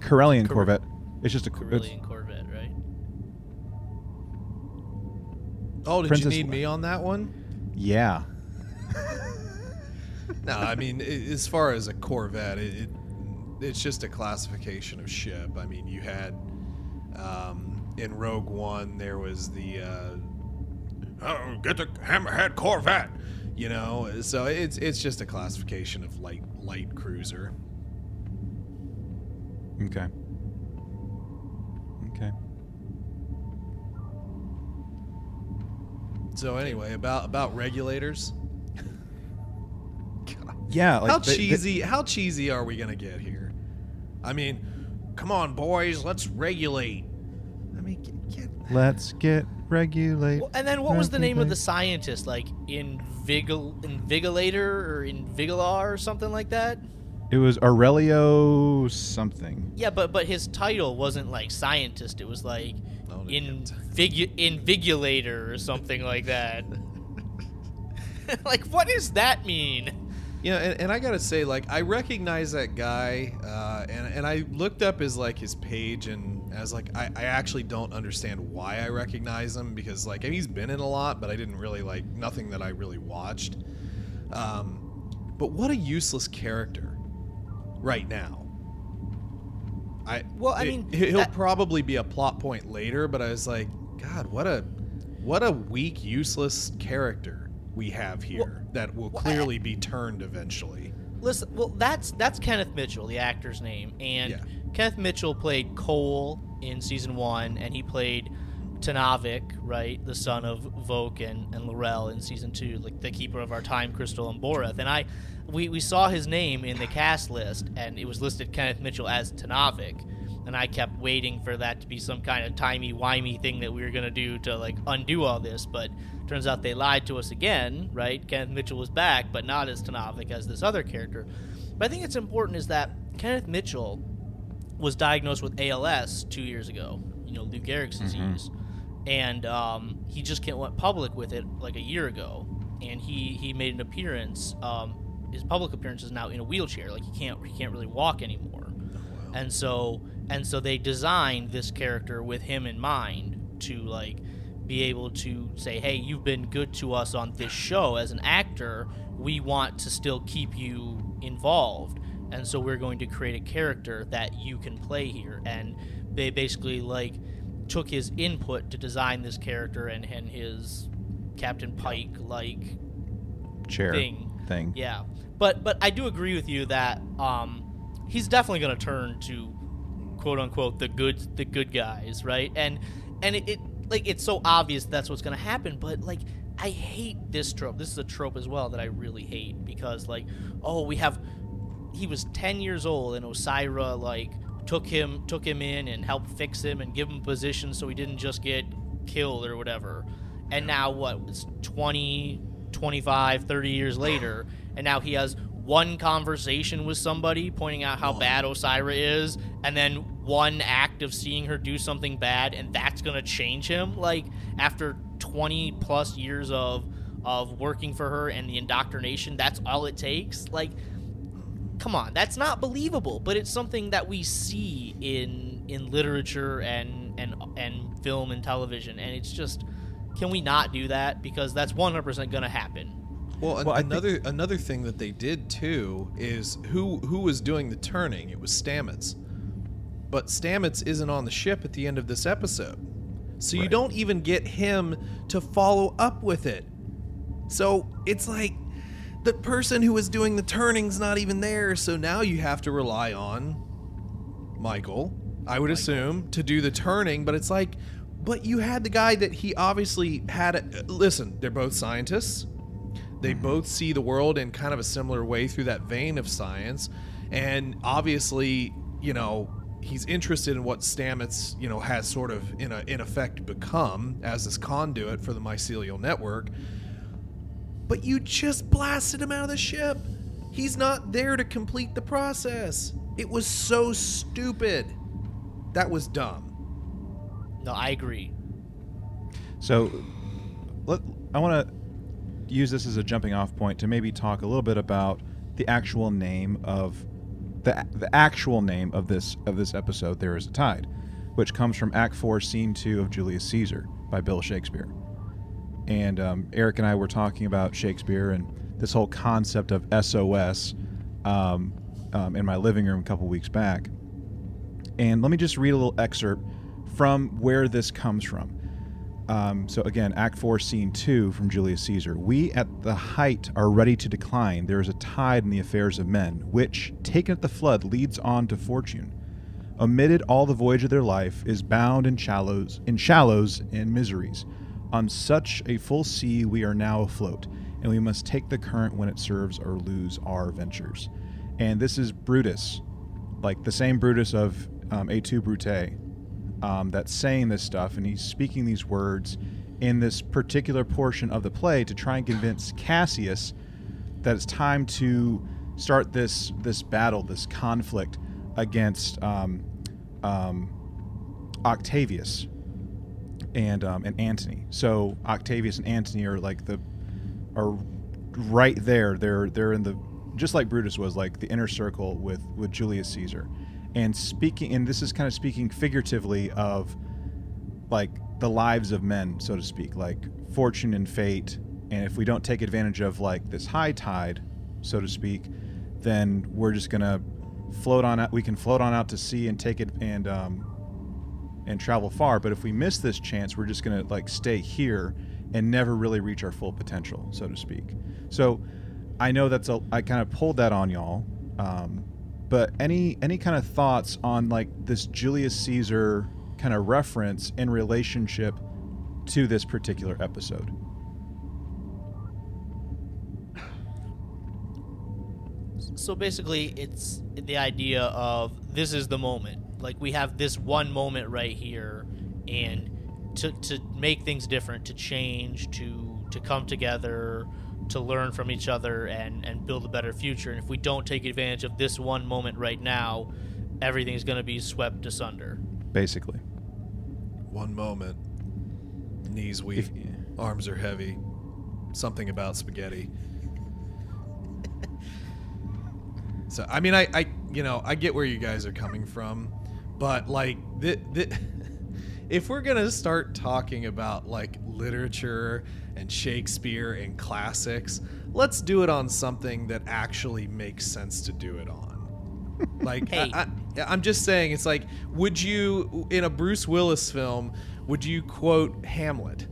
Corellian Cor- Corvette. It's just a Cor- it's- Corvette, right? Oh, did Princess you need Le- me on that one? yeah. No, I mean, i- as far as a Corvette, it, it it's just a classification of ship. I mean, you had um, in Rogue One there was the uh, oh, get the Hammerhead Corvette, you know. So it's it's just a classification of light light cruiser. Okay. Okay. So anyway, about about regulators. Yeah. Like how they- they- cheesy? how cheesy are we gonna get here? I mean, come on, boys, let's regulate. I mean, get, get let's get regulate. Well, and then what was the name of the scientist? Like Invigil Invigilator or Invigilar or something like that? It was Aurelio something. Yeah, but but his title wasn't like scientist. It was like. Invigu- Invigulator or something like that. like, what does that mean? Yeah, and, and I gotta say, like, I recognize that guy, uh, and and I looked up his like his page, and I was like, I, I actually don't understand why I recognize him because like he's been in a lot, but I didn't really like nothing that I really watched. Um, but what a useless character, right now. I Well, I it- mean, he'll that- probably be a plot point later, but I was like, God, what a what a weak, useless character we have here that will well, I- clearly be turned eventually. Listen, well, that's that's Kenneth Mitchell, the actor's name, and Yeah. Kenneth Mitchell played Kol in season one, and he played Tenavik, right, the son of Voq and, and L'Rell in season two, like the keeper of our time crystal and Boreth. And I, we, we saw his name in the cast list, and it was listed Kenneth Mitchell as Tenavik. And I kept waiting for that to be some kind of timey wimey thing that we were gonna do to like undo all this, but turns out they lied to us again, right? Kenneth Mitchell was back, but not as Tenavik as this other character. But I think it's important is that Kenneth Mitchell was diagnosed with ALS two years ago. You know, Lou Gehrig's disease, and um, he just can't went public with it like a year ago. And he he made an appearance um, his public appearance is now in a wheelchair. Like he can't he can't really walk anymore. And so and so they designed this character with him in mind to like be able to say, "Hey, you've been good to us on this show as an actor. We want to still keep you involved." And so we're going to create a character that you can play here. And they basically like took his input to design this character and, and his Captain Pike like Chair thing. thing. Yeah, but but I do agree with you that um, he's definitely going to turn to quote unquote the good the good guys, right? And and it, it like it's so obvious that's what's going to happen, but like I hate this trope. This is a trope as well that I really hate because like oh we have he was 10 years old and Osyraa like took him took him in and helped fix him and give him a position so he didn't just get killed or whatever. And now what? It's 20 25 30 years later and now he has one conversation with somebody pointing out how bad Osyraa is and then one act of seeing her do something bad and that's going to change him like after 20 plus years of of working for her and the indoctrination that's all it takes like come on that's not believable but it's something that we see in in literature and and and film and television and it's just can we not do that? Because that's 100% going to happen. Well, an- Well, I think- another another thing that they did too is who who was doing the turning? It was Stamets, but Stamets isn't on the ship at the end of this episode, so you don't even get him to follow up with it. So it's like the person who was doing the turning's not even there. So now you have to rely on Michael, I would assume, to do the turning. But it's like, but you had the guy that he obviously had. A, listen, they're both scientists. They mm-hmm. both see the world in kind of a similar way through that vein of science. And obviously, you know, he's interested in what Stamets, you know, has sort of in a, in effect become as this conduit for the mycelial network. But you just blasted him out of the ship. He's not there to complete the process. It was so stupid. That was dumb. no i agree So, let, I want to use this as a jumping off point to maybe talk a little bit about the actual name of the the actual name of this of this episode. There is a tide, which comes from Act Four, Scene Two of Julius Caesar by Bill Shakespeare. And um, Eric and I were talking about Shakespeare and this whole concept of SOS um, um, in my living room a couple weeks back. And let me just read a little excerpt from where this comes from. Um, so again, Act 4, Scene 2 from Julius Caesar. We at the height are ready to decline. There is a tide in the affairs of men, which, taken at the flood, leads on to fortune. Omitted all the voyage of their life, is bound in shallows, in shallows and miseries. On such a full sea we are now afloat, and we must take the current when it serves or lose our ventures. And this is Brutus, like the same Brutus of um, Et tu Brute, um, that's saying this stuff, and he's speaking these words in this particular portion of the play to try and convince Cassius that it's time to start this this battle, this conflict against um, um, Octavius and um, and Antony. So Octavius and Antony are like the are right there. They're they're in the just like Brutus was like the inner circle with with Julius Caesar, and speaking and this is kind of speaking figuratively of like the lives of men, so to speak, like fortune and fate. And if we don't take advantage of like this high tide, so to speak, then we're just gonna float on out. We can float on out to sea and take it and um, and travel far. But if we miss this chance, we're just gonna like stay here and never really reach our full potential, so to speak. So I know that's a I kind of pulled that on y'all. Um, but any any kind of thoughts on like this Julius Caesar kind of reference in relationship to this particular episode? So basically, it's the idea of this is the moment. Like we have this one moment right here, and to to make things different, to change, to to come together, to learn from each other, and and build a better future. And if we don't take advantage of this one moment right now, everything's going to be swept asunder. Basically, One moment. Knees weak. If- arms are heavy. Something about spaghetti. So I mean, I, I you know I get where you guys are coming from, but like the, the if we're gonna start talking about like literature and Shakespeare and classics, let's do it on something that actually makes sense to do it on. Like Hey. I, I'm just saying, it's like, would you in a Bruce Willis film, would you quote Hamlet?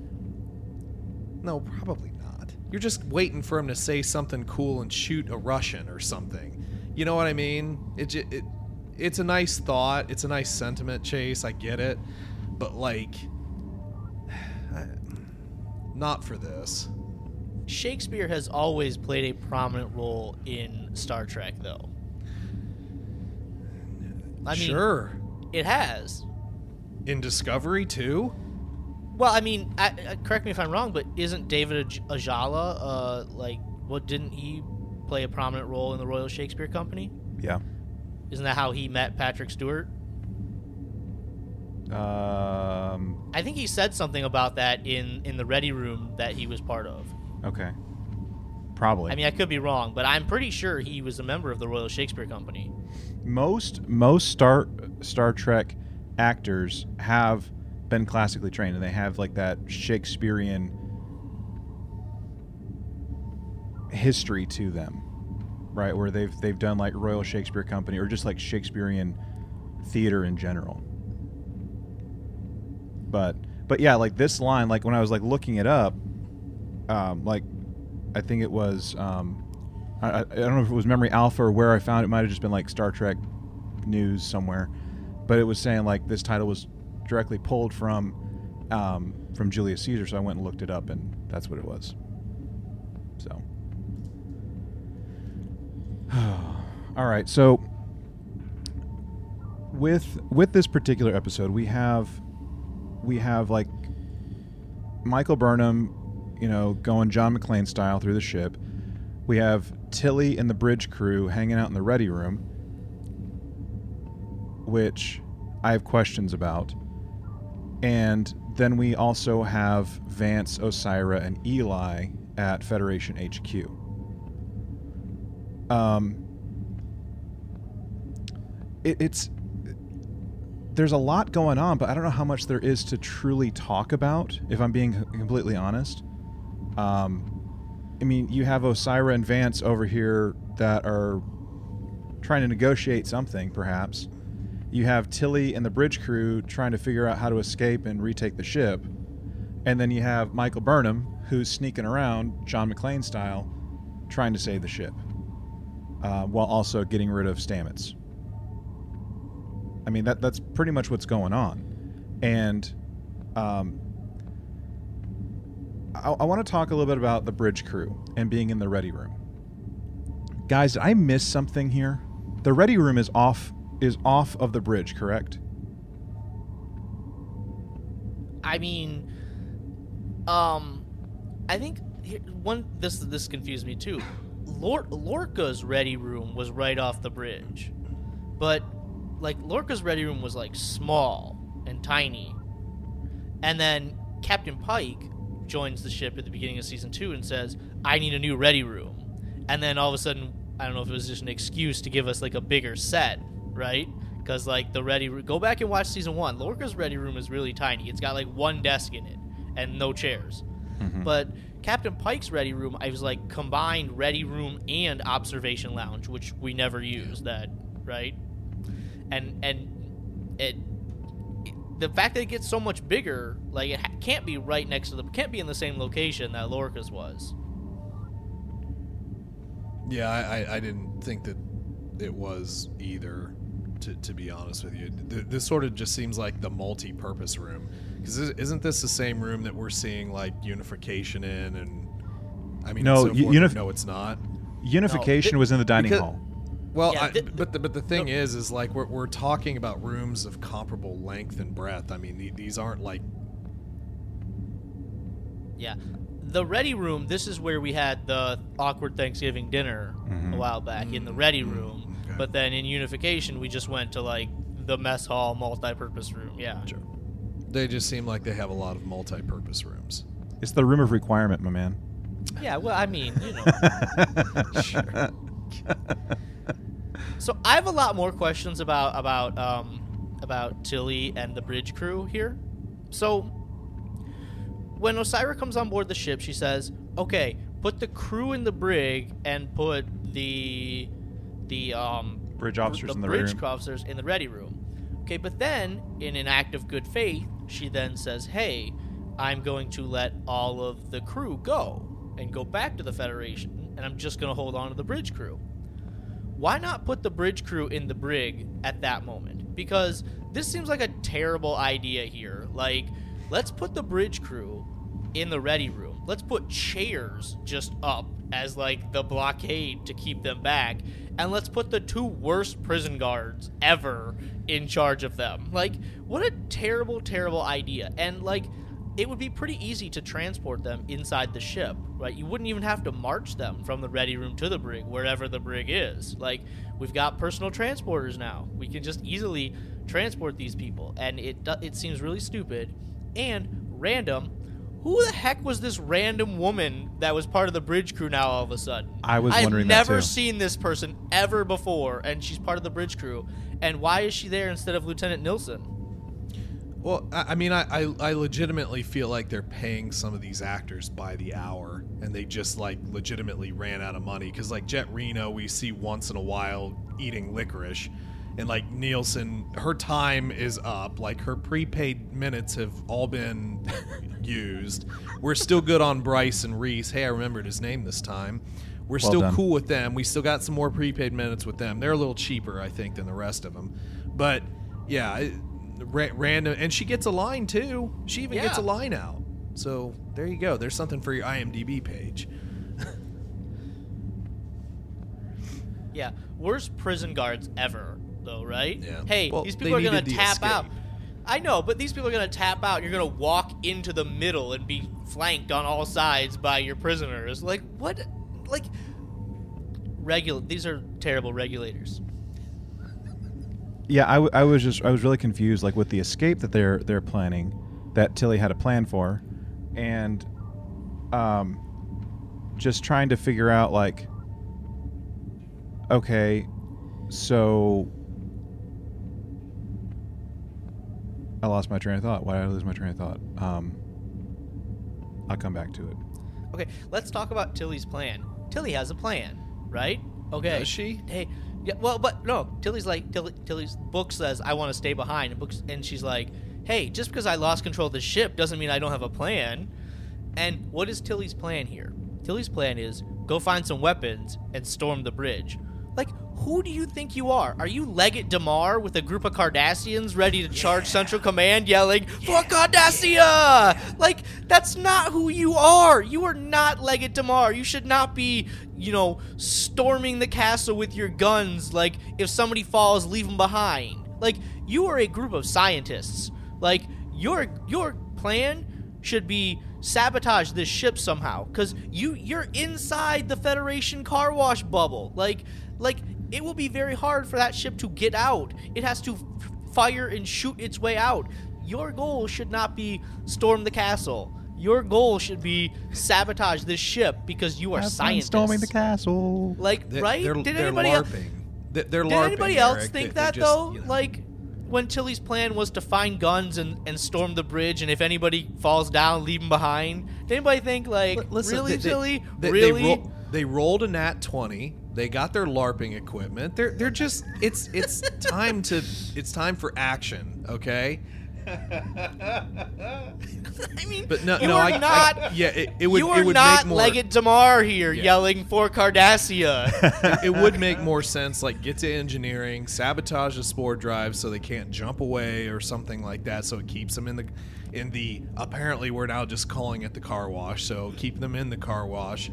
No, probably not. You're just waiting for him to say something cool and shoot a Russian or something. You know what I mean? It, it it's a nice thought. It's a nice sentiment, Chase. I get it, but like, not for this. Shakespeare has always played a prominent role in Star Trek, though. I mean, sure. it has. In Discovery too. Well, I mean, I, I, correct me if I'm wrong, but isn't David Aj- Ajala uh, like what? Didn't he play a prominent role in the Royal Shakespeare Company? Yeah. Isn't that how he met Patrick Stewart? Um. I think he said something about that in in the Ready Room that he was part of. Okay. Probably. I mean, I could be wrong, but I'm pretty sure he was a member of the Royal Shakespeare Company. most most Star Star Trek actors have been classically trained, and they have like that Shakespearean history to them, right? Where they've they've done like Royal Shakespeare Company or just like Shakespearean theater in general. But but yeah, like this line, like when I was like looking it up, um, like I think it was um, I, I don't know if it was Memory Alpha or where I found it. Might have just been like Star Trek news somewhere, but it was saying like this title was directly pulled from um, from Julius Caesar. So I went and looked it up, and that's what it was. So, all right. So with with this particular episode, we have we have like Michael Burnham, you know, going John McClane style through the ship. We have Tilly and the bridge crew hanging out in the ready room, which I have questions about. And then we also have Vance, Osyraa, and Eli at Federation HQ. Um, it, it's there's a lot going on, but I don't know how much there is to truly talk about. If I'm being completely honest, um, I mean, you have Osyraa and Vance over here that are trying to negotiate something, perhaps. You have Tilly and the bridge crew trying to figure out how to escape and retake the ship. And then you have Michael Burnham, who's sneaking around, John McClane style, trying to save the ship, uh, while also getting rid of Stamets. I mean, that that's pretty much what's going on. And um, I, I want to talk a little bit about the bridge crew and being in the ready room. Guys, did I miss something here? The ready room is off is off of the bridge, correct? I mean, um, I think one this this confused me too. Lor- Lorca's ready room was right off the bridge, but like Lorca's ready room was like small and tiny, and then Captain Pike joins the ship at the beginning of season two and says, "I need a new ready room," and then all of a sudden, I don't know if it was just an excuse to give us like a bigger set, right? Because like the ready, room, go back and watch season one. Lorca's ready room is really tiny. It's got like one desk in it and no chairs. Mm-hmm. But Captain Pike's ready room, I was like combined ready room and observation lounge, which we never used. That right, and and it, the fact that it gets so much bigger, like it ha- can't be right next to the, can't be in the same location that Lorca's was. Yeah, I, I, I didn't think that it was either. To, to be honest with you, Th- this sort of just seems like the multi-purpose room. Because isn't this the same room that we're seeing like unification in? And I mean, No, and so forth? unif- no, it's not. Unification thi- was in the dining because- hall. Well, Yeah, I, thi- but the, but the thing is, is like we're, we're talking about rooms of comparable length and breadth. I mean, the, these aren't like Yeah. The ready room, this is where we had the awkward Thanksgiving dinner mm-hmm. a while back in the mm-hmm. ready mm-hmm. room. okay. But then in unification, we just went to like the mess hall multi-purpose room. Yeah. They just seem like they have a lot of multi-purpose rooms. It's the room of requirement, my man. Yeah, well, I mean, you know. So I have a lot more questions about about um, about Tilly and the bridge crew here. So when Osyraa comes on board the ship, she says, "Okay, put the crew in the brig and put the the um, Bridge officers the in the bridge room. officers in the ready room." Okay, but then in an act of good faith, she then says, "Hey, I'm going to let all of the crew go and go back to the Federation, and I'm just going to hold on to the bridge crew." why not put the bridge crew in the brig at that moment? Because this seems like a terrible idea here. Like, let's put the bridge crew in the ready room. Let's put chairs just up as like the blockade to keep them back. And let's put the two worst prison guards ever in charge of them. Like, what a terrible, terrible idea. And like it would be pretty easy to transport them inside the ship, right? You wouldn't even have to march them from the ready room to the brig, wherever the brig is. Like, we've got personal transporters now. We can just easily transport these people, and it it seems really stupid and random. Who the heck was this random woman that was part of the bridge crew now all of a sudden? I was I've wondering that never too. seen this person ever before, and she's part of the bridge crew. And why is she there instead of Lieutenant Nilsson? Well, I, I mean, I, I I legitimately feel like they're paying some of these actors by the hour, and they just like legitimately ran out of money. Because like Jet Reno, we see once in a while eating licorice, and like Nilsson, her time is up. Like her prepaid minutes have all been used. We're still good on Bryce and Rhys. Hey, I remembered his name this time. We're Well still done. cool with them. We still got some more prepaid minutes with them. They're a little cheaper, I think, than the rest of them. But yeah, it- ra- random, and she gets a line too. She even gets a line out. So there you go. There's something for your IMDb page. Yeah, worst prison guards ever, though, right? Yeah. Hey, Well, these people are gonna needed the tap out. I know, but these people are gonna tap out. You're gonna walk into the middle and be flanked on all sides by your prisoners. Like what? Like regul. These are terrible regulators. Yeah, I, w- I was just I was really confused, like with the escape that they're they're planning, that Tilly had a plan for, and um, just trying to figure out like, okay, so I lost my train of thought. Why did I lose my train of thought? Um, I'll come back to it. Okay, let's talk about Tilly's plan. Tilly has a plan, right? Okay. Does she? Hey, yeah. Well, but no. Tilly's like Tilly, Tilly's book says I want to stay behind, and books, and she's like, hey, just because I lost control of the ship doesn't mean I don't have a plan. And what is Tilly's plan here? Tilly's plan is go find some weapons and storm the bridge. Like, who do you think you are? Are you Legate Damar with a group of Cardassians ready to charge Central Command yelling, For Cardassia! Like, that's not who you are. You are not Legate Damar. You should not be, you know, storming the castle with your guns. Like, if somebody falls, leave them behind. Like, you are a group of scientists. Like, your your plan should be sabotage this ship somehow because you you're inside the federation car wash bubble like like it will be very hard for that ship to get out it has to f- fire and shoot its way out your goal should not be storm the castle your goal should be sabotage this ship because you are Have fun scientists storming the castle. like They're, right They're, did they're anybody else They're, they're did LARPing, anybody else Eric. think that just, though? you know. Like when Tilly's plan was to find guns and, and storm the bridge, and if anybody falls down, leave them behind. Did anybody think like, Li- listen, really, they- they- Tilly, They, really? They, roll, they rolled a nat twenty. They got their LARPing equipment. They're they're just it's it's time to it's time for action. Okay. I mean, But no, you no, are I, I- yeah, it, it would you are it would not make more. Legate Damar here Yeah. yelling for Cardassia. it, it would make more sense. Like get to engineering, sabotage the spore drive so they can't jump away or something like that. So it keeps them in the in the. Apparently, we're now just calling it the car wash. So keep them in the car wash.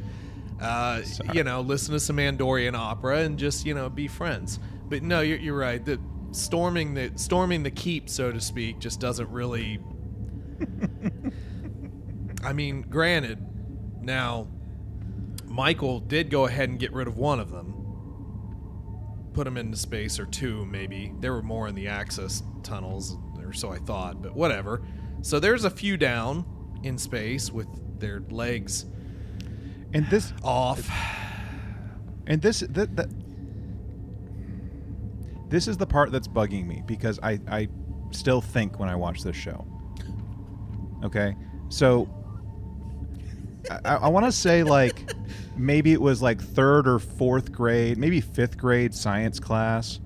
Uh, you know, listen to some Andorian opera and just you know be friends. But no, you're, you're right. The storming the storming the keep, so to speak, just doesn't really. I mean, granted, now Michael did go ahead and get rid of one of them. Put them into space or two, maybe. There were more in the access tunnels, or so I thought, but whatever. So there's a few down in space with their legs And this off. and this that, that this is the part that's bugging me because I I still think when I watch this show. Okay, so I, I want to say like maybe it was like third or fourth grade, maybe fifth grade science class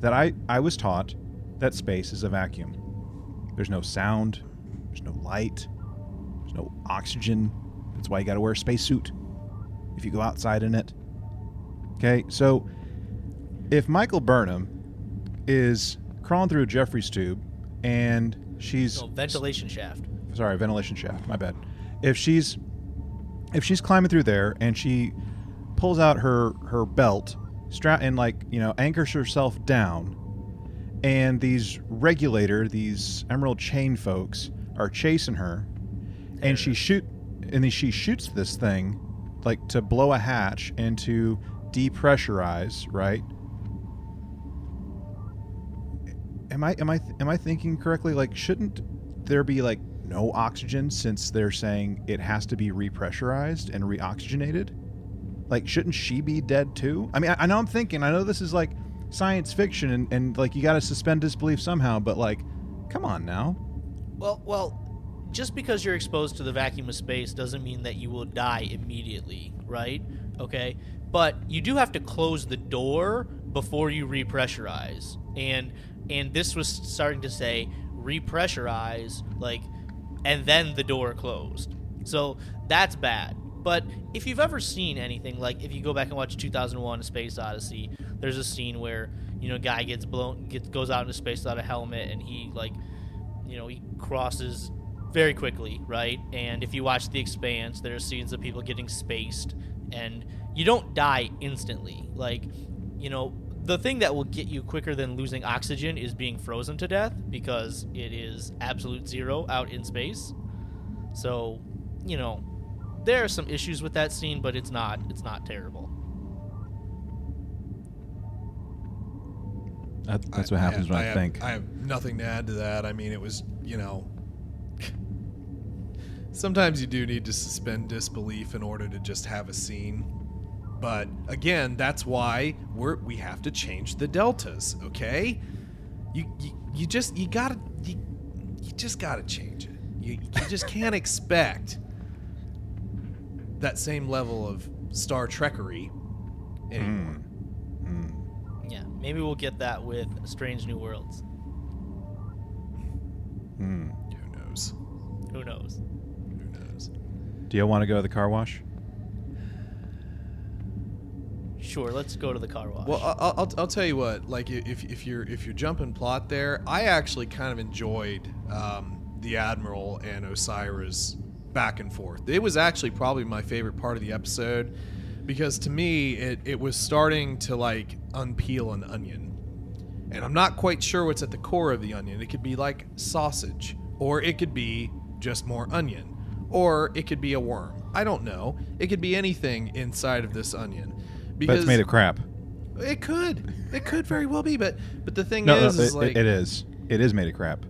that I I was taught that space is a vacuum. There's no sound, there's no light, there's no oxygen. That's why you got to wear a spacesuit if you go outside in it. Okay, so if Michael Burnham is crawling through a Jefferies tube and she's No, ventilation shaft. sorry, ventilation shaft. My bad. If she's if she's climbing through there and she pulls out her her belt, strap and like you know anchors herself down, and these regulator, these emerald chain folks are chasing her, and she shoot and then she shoots this thing like to blow a hatch and to depressurize, right? Am I am I am I thinking correctly? Like, shouldn't there be like no oxygen since they're saying it has to be repressurized and reoxygenated? Like, shouldn't she be dead too? I mean, I, I know I'm thinking. I know this is like science fiction, and, and like you got to suspend disbelief somehow. But like, come on now. Well, well, just because you're exposed to the vacuum of space doesn't mean that you will die immediately, right? Okay, but you do have to close the door before you repressurize, and and this was starting to say repressurize, like, and then the door closed. So that's bad. But if you've ever seen anything like if you go back and watch 2001: A Space Odyssey, there's a scene where you know a guy gets blown, gets goes out into space without a helmet, and he like you know, he crosses very quickly, right? And if you watch The Expanse, there are scenes of people getting spaced, and you don't die instantly. Like, you know, the thing that will get you quicker than losing oxygen is being frozen to death because it is absolute zero out in space. So, you know, there are some issues with that scene, but it's not it's not terrible. That, that's what happens have- when I, have, think. I have nothing to add to that. I mean, it was, you know. Sometimes you do need to suspend disbelief in order to just have a scene. But again, that's why we're we have to change the deltas, okay? You you, you just you gotta you, you just gotta change it. You, you just can't expect that same level of Star Trekery anymore. Hmm. Yeah, maybe we'll get that with Strange New Worlds. Hmm. Who knows? Who knows? Who knows? Do you want to go to the car wash? Sure, let's go to the car wash. Well, I'll, I'll, I'll tell you what. Like, if, if you're if you're jumping plot there, I actually kind of enjoyed um, the admiral and Osyraa's back and forth. It was actually probably my favorite part of the episode because to me it, it was starting to like unpeel an onion, and I'm not quite sure what's at the core of the onion. It could be like sausage, or it could be just more onion, or it could be a worm. I don't know. It could be anything inside of this onion. But it's made of crap. it could. It could very well be, but but the thing No, no, is, is it, like it is. It is made of crap.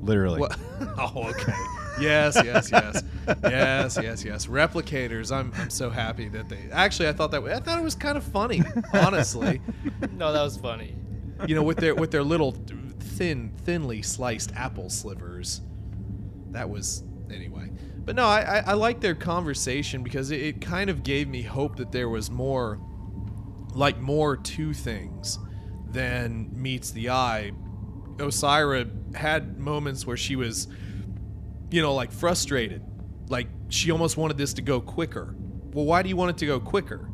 Literally. What? oh, okay. Yes, yes, yes, yes, yes, yes. Replicators. I'm I'm so happy that they. Actually, I thought that I thought it was kind of funny, honestly. no, that was funny. You know, with their with their little thin, thinly sliced apple slivers. That was anyway. But no, I I, I like their conversation because it, it kind of gave me hope that there was more, like more to things than meets the eye. Osyraa had moments where she was, you know, like frustrated. Like she almost wanted this to go quicker. Well, why do you want it to go quicker?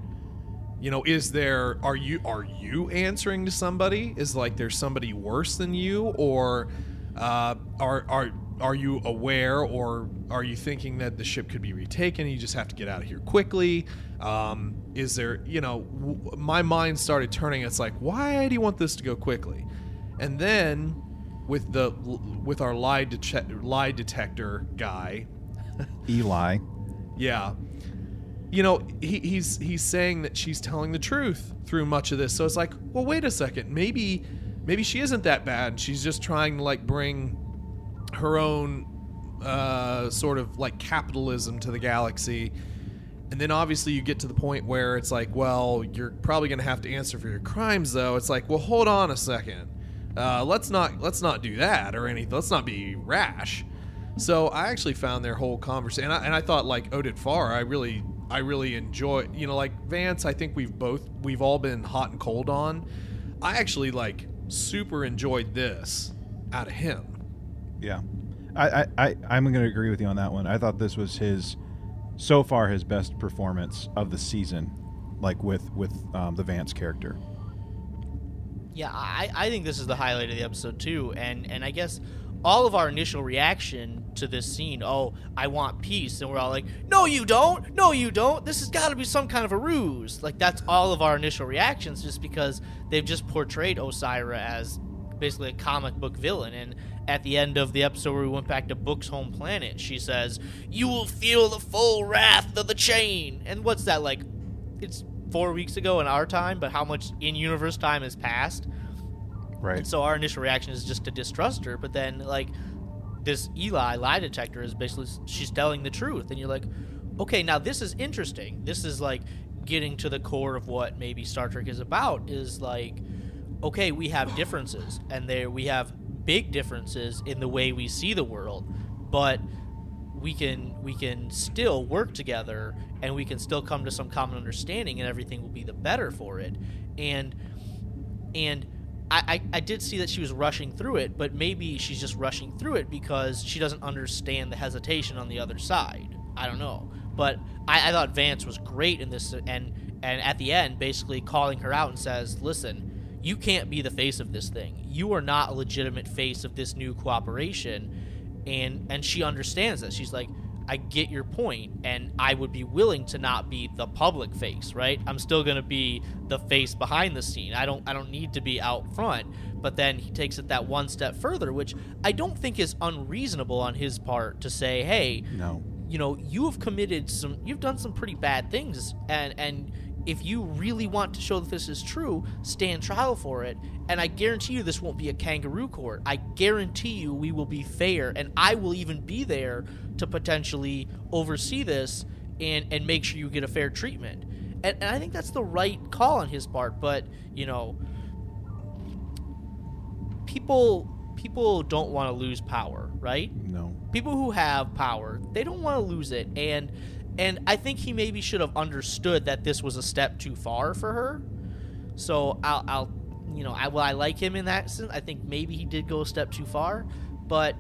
You know, is there are you are you answering to somebody? Is like there's somebody worse than you, or uh, are are are you aware, or are you thinking that the ship could be retaken? You just have to get out of here quickly. Um, is there, you know, w- my mind started turning. It's like, why do you want this to go quickly? And then with the with our lie detec- lie detector guy, Eli. yeah. You know, he, he's he's saying that she's telling the truth through much of this. So it's like, well, wait a second. Maybe maybe she isn't that bad. She's just trying to like bring her own uh, sort of like capitalism to the galaxy. And then obviously you get to the point where it's like, well, you're probably going to have to answer for your crimes, though. It's like, well, hold on a second. Uh, let's not let's not do that or anything. Let's not be rash. So I actually found their whole conversation, and I, and I thought like Oded Fehr, I really I really enjoy. You know, like Vance, I think we've both we've all been hot and cold on. I actually like super enjoyed this out of him. Yeah, I, I, I I'm going to agree with you on that one. I thought this was his, so far his best performance of the season, like with with um, the Vance character. Yeah, I, I think this is the highlight of the episode too, and and I guess all of our initial reaction to this scene, oh, I want peace, and we're all like, no, you don't, no, you don't. This has got to be some kind of a ruse. Like that's all of our initial reactions, just because they've just portrayed Osyraa as basically a comic book villain, and at the end of the episode where we went back to Book's home planet, she says, "You will feel the full wrath of the chain." And what's that like? It's four weeks ago in our time, but how much in universe time has passed? Right. And so our initial reaction is just to distrust her, but then like this Eli lie detector is basically she's telling the truth, and you're like, okay, now this is interesting. This is like getting to the core of what maybe Star Trek is about. Is like, okay, we have differences, and there we have big differences in the way we see the world, but we can we can still work together and we can still come to some common understanding and everything will be the better for it. And and I, I, did see that she was rushing through it but maybe she's just rushing through it because she doesn't understand the hesitation on the other side. I don't know. But i, I thought vance was great in this and and at the end basically calling her out and says listen you can't be the face of this thing. You are not a legitimate face of this new cooperation. And and she understands that. She's like i get your point and i would be willing to not be the public face right? I'm still going to be the face behind the scene. I don't i don't need to be out front. But then he takes it that one step further which i don't think is unreasonable on his part to say hey No. you know you have committed some you've done some pretty bad things and and if you really want to show that this is true stand trial for it. And i guarantee you this won't be a kangaroo court. I guarantee you we will be fair and i will even be there to potentially oversee this and and make sure you get a fair treatment. And, and i think that's the right call on his part but you know people people don't want to lose power right? No. people who have power they don't want to lose it. And and i think he maybe should have understood that this was a step too far for her. So i'll, I'll you know i well i like him in that sense. I think maybe he did go a step too far. But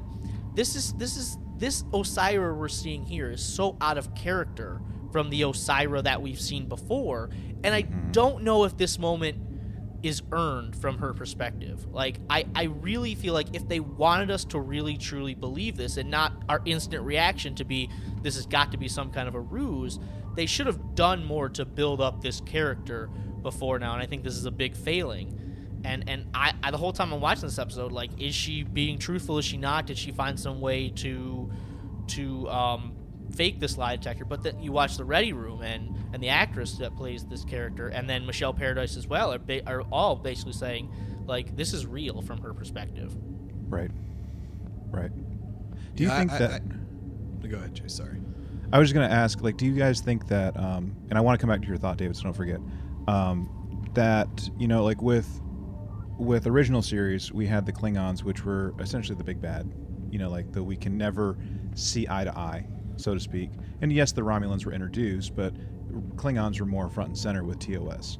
this is this is this Osyraa we're seeing here is so out of character from the Osyraa that we've seen before. And i mm-hmm. don't know if this moment is earned from her perspective. Like I, I really feel like if they wanted us to really truly believe this and not our instant reaction to be this has got to be some kind of a ruse, they should have done more to build up this character before now, and I think this is a big failing. And and I, I the whole time I'm watching this episode, like, is she being truthful? Is she not? Did she find some way to to um, fake this lie detector? But then you watch the Ready Room and and the actress that plays this character, and then Michelle Paradise as well, are, ba- are all basically saying like this is real from her perspective. Right. Right. Do you Yeah, think I- that? I- go ahead, Jay. Sorry. I was just going to ask, like, do you guys think that, um, and I want to come back to your thought, David, so don't forget, um, that you know, like with with original series, we had the Klingons, which were essentially the big bad, you know, like the we can never see eye to eye, so to speak. And yes, the Romulans were introduced, but Klingons were more front and center with TOS.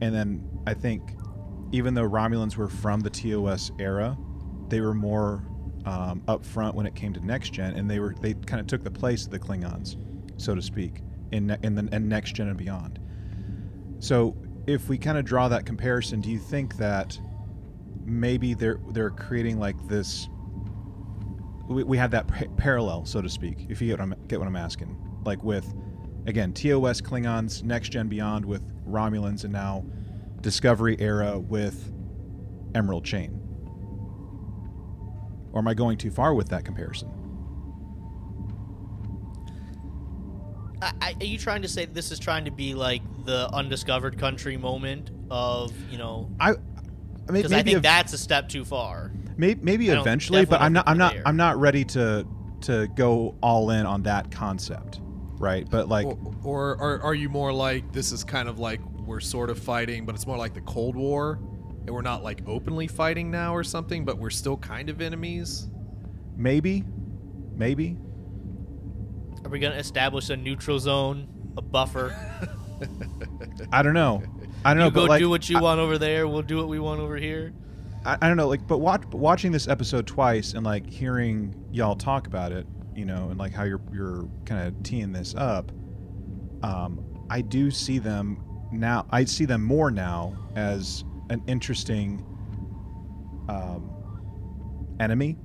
And then I think, even though Romulans were from the TOS era, they were more um, up front when it came to next gen, and they were they kind of took the place of the Klingons, so to speak, in in the in next gen and beyond. So, if we kind of draw that comparison, do you think that maybe they're they're creating like this? We, we had that pa- parallel, so to speak, if you get what I'm get what I'm asking, like with again TOS Klingons, next gen beyond with Romulans, and now Discovery era with Emerald Chain. Or am I going too far with that comparison? I, I, are you trying to say this is trying to be like the undiscovered country moment of you know? I, I mean, Because I think ev- that's a step too far. Maybe, maybe eventually, but I'm not. I'm not. we're. I'm not ready to to go all in on that concept. right? But like, or, or are, are you more like this is kind of like we're sort of fighting, but it's more like the Cold War, and we're not like openly fighting now or something, but we're still kind of enemies? maybe, maybe. Are we gonna establish a neutral zone, a buffer? I don't know. I don't know. go but like, do what you I- want over there. We'll do what we want over here. I, I don't know, like, but watch, watching this episode twice and like hearing y'all talk about it, you know, and like how you're you're kind of teeing this up, um, I do see them now. I see them more now as an interesting um, enemy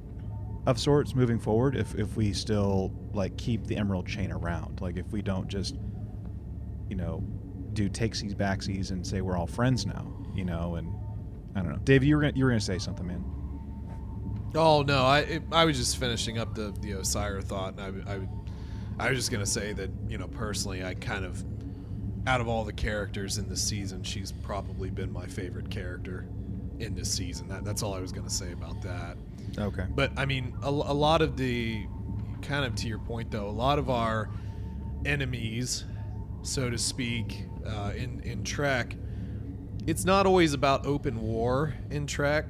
of sorts moving forward. If if we still like keep the Emerald Chain around, like if we don't just, you know, do takesies backsies and say we're all friends now, you know, and I don't know. Dave, you were gonna, you were gonna say something, man. Oh no, I it, I was just finishing up the the Osyraa thought, and I I I was just gonna say that you know personally, I kind of out of all the characters in this season, she's probably been my favorite character in this season. That that's all I was gonna say about that. Okay. But I mean, a, a lot of the kind of to your point though, a lot of our enemies, so to speak, uh, in in Trek, it's not always about open war in Trek.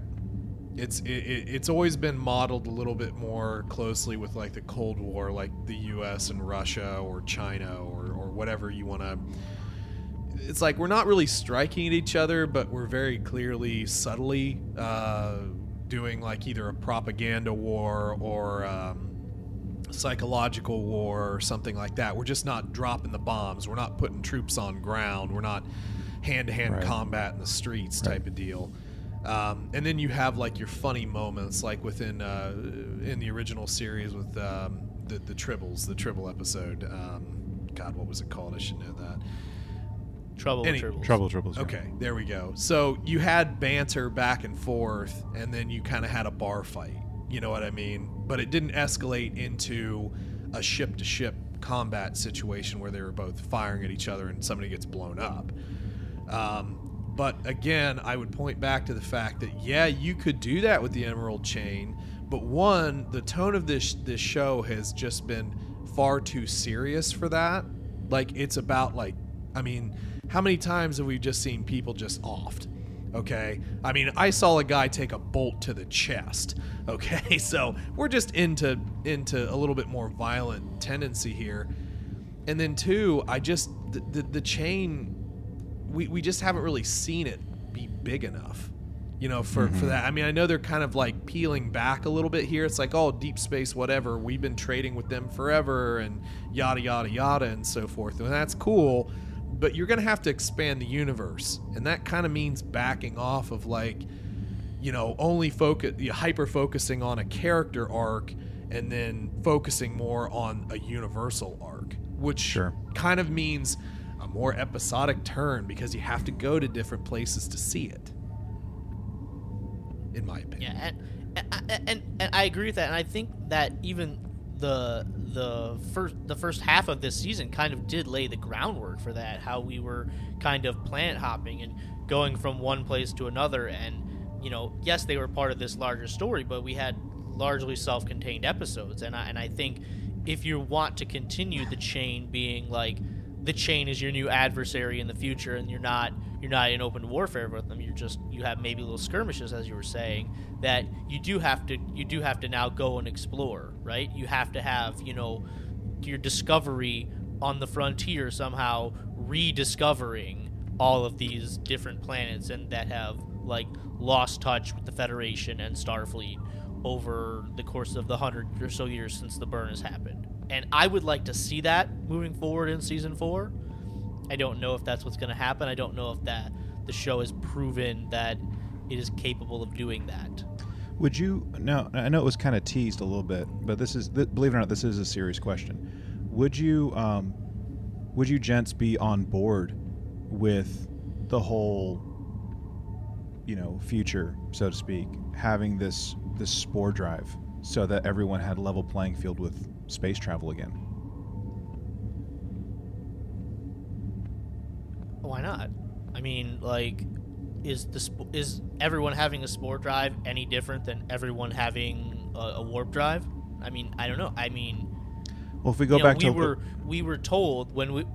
It's it, it, it's always been modeled a little bit more closely with like the Cold War, like the U.S. and Russia or China or or whatever you want to. It's like we're not really striking at each other, but we're very clearly, subtly uh, doing like either a propaganda war or um, psychological war or something like that. We're just not dropping the bombs. We're not putting troops on ground. We're not hand-to-hand Right. combat in the streets type of deal. Um, and then you have like your funny moments, like within uh, in the original series with um, the the Tribbles, the Tribble episode. Um, God, what was it called? I should know that. Trouble Any- tribbles. Trouble, troubles. yeah. Okay, there we go. So you had banter back and forth, and then you kind of had a bar fight. You know what I mean? But it didn't escalate into a ship to ship combat situation where they were both firing at each other and somebody gets blown up. Um, but again, I would point back to the fact that yeah, you could do that with the Emerald Chain, but one, the tone of this this show has just been far too serious for that. Like it's about like, I mean, how many times have we just seen people just offed? Okay, I mean, I saw a guy take a bolt to the chest. Okay, so we're just into into a little bit more violent tendency here. And then two, I just the, the, the chain we, we just haven't really seen it be big enough you know for, for mm-hmm. that. I mean i know they're kind of like peeling back a little bit here. It's like oh deep space whatever. We've been trading with them forever and yada yada yada and so forth. And that's cool but you're going to have to expand the universe and that kind of means backing off of like you know only focus hyper focusing on a character arc and then focusing more on a universal arc which Sure. kind of means more episodic turn because you have to go to different places to see it in my opinion Yeah, and, and, and and I agree with that, and I think that even the the first the first half of this season kind of did lay the groundwork for that. How we were kind of planet hopping and going from one place to another, and you know, yes, they were part of this larger story, but we had largely self-contained episodes, and I, and I think if you want to continue the chain being like the chain is your new adversary in the future and you're not you're not in open warfare with them. You're just you have maybe little skirmishes as you were saying that you do have to you do have to now go and explore right? You have to have you know your discovery on the frontier somehow rediscovering all of these different planets and that have like lost touch with the federation and starfleet over the course of the hundred or so years since the burn has happened and I would like to see that moving forward in season four. I don't know if that's what's going to happen. I don't know if that the show has proven that it is capable of doing that. Would you? No, I know it was kind of teased a little bit, but this is, believe it or not, this is a serious question. Would you, um, would you gents be on board with the whole, you know, future, so to speak, having this this spore drive, so that everyone had level playing field with space travel again? Why not? I mean, like, is the sp- is everyone having a spore drive any different than everyone having a, a warp drive? I mean, I don't know. I mean, Well, if we go You know, back we to were we were told when we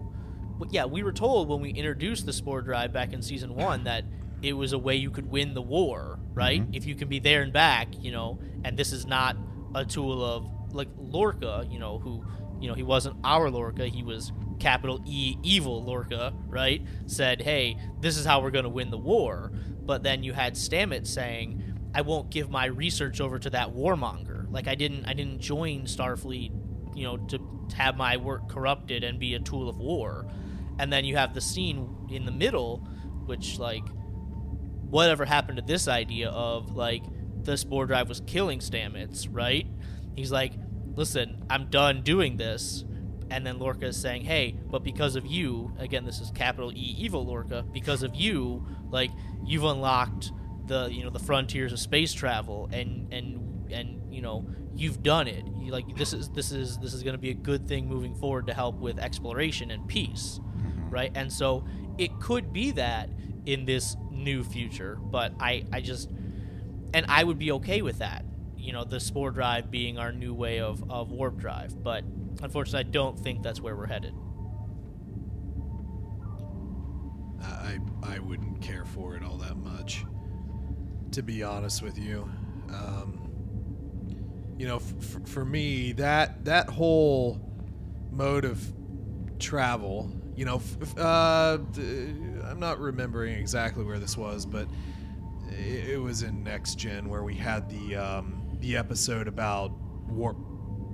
yeah we were told when we introduced the spore drive back in season one that it was a way you could win the war right Mhm. if you can be there and back you know and this is not a tool of like lorca you know who you know he wasn't our lorca he was capital e evil lorca right? Said hey this is how we're going to win the war. But then you had stamets saying i won't give my research over to that warmonger. Like i didn't i didn't join starfleet you know to have my work corrupted and be a tool of war. And then you have the scene in the middle which like whatever happened to this idea of like the spore drive was killing stamets right he's like listen i'm done doing this. And then lorca is saying hey but because of you again this is capital e evil lorca because of you like you've unlocked the you know the frontiers of space travel and and and you know you've done it. You, like this is this is this is going to be a good thing moving forward to help with exploration and peace. Mm-hmm. Right? And so it could be that in this new future but i i just and i would be okay with that you know the spore drive being our new way of of warp drive but unfortunately i don't think that's where we're headed I I wouldn't care for it all that much, to be honest with you. Um, you know, f- for me, that that whole mode of travel, you know, f- uh, d- I'm not remembering exactly where this was, but it was in Next Gen where we had the um, the episode about warp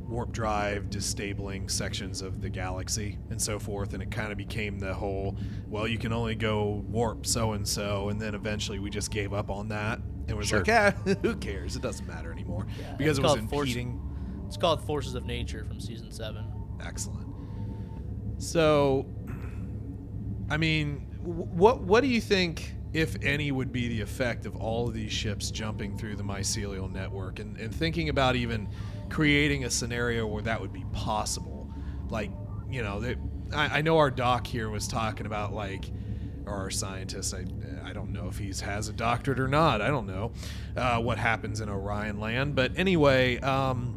warp drive disabling sections of the galaxy and so forth and it kind of became the whole well you can only go warp so and so and then eventually we just gave up on that and was Sure. like yeah who cares? It doesn't matter anymore. Yeah, because it was called force- it's called forces of nature from season 7 excellent. So i mean what what do you think if any would be the effect of all of these ships jumping through the mycelial network and, and thinking about even creating a scenario where that would be possible. Like you know that I, I know our doc here was talking about like or our scientist I, I don't know if he's has a doctorate or not i don't know uh, what happens in orion land. But anyway um,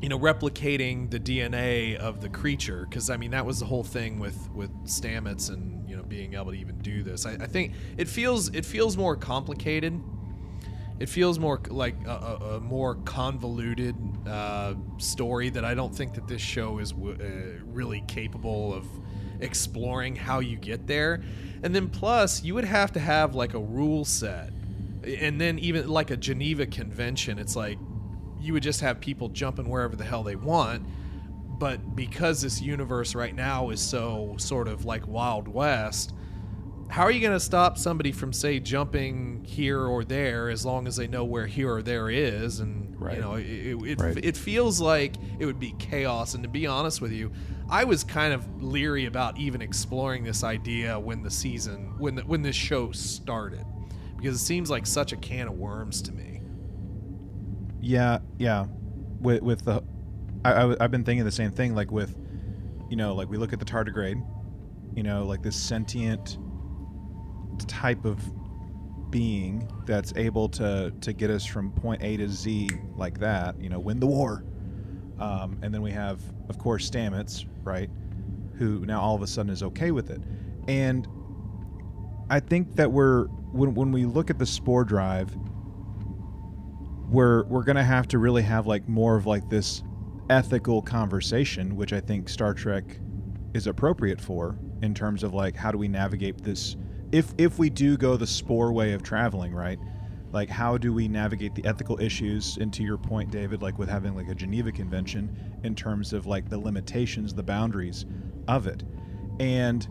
you know replicating the dna of the creature because i mean that was the whole thing with with stamets and being able to even do this i, I think it feels it feels more complicated it feels more like a, a, a more convoluted uh, story that I don't think that this show is w- uh, really capable of exploring how you get there. And then plus, you would have to have like a rule set, and then even like a Geneva Convention. It's like you would just have people jumping wherever the hell they want. But because this universe right now is so sort of like Wild West, how are you going to stop somebody from say jumping here or there as long as they know where here or there is and Right. you know it, it, it, Right. it feels like it would be chaos and to be honest with you i was kind of leery about even exploring this idea when the season when the, when this show started because it seems like such a can of worms to me Yeah, yeah. With with the, I, I have been thinking the same thing. Like with, you know, like we look at the tardigrade, you know, like this sentient type of being that's able to to get us from point A to Z like that. You know, win the war. Um, and then we have, of course, Stamets, right? Who now all of a sudden is okay with it, and I think that we're when when we look at the spore drive we're we're gonna have to really have like more of like this ethical conversation, which I think Star Trek is appropriate for in terms of like how do we navigate this if if we do go the spore way of traveling, right? Like how do we navigate the ethical issues and to your point, David, like with having like a Geneva Convention in terms of like the limitations, the boundaries of it. And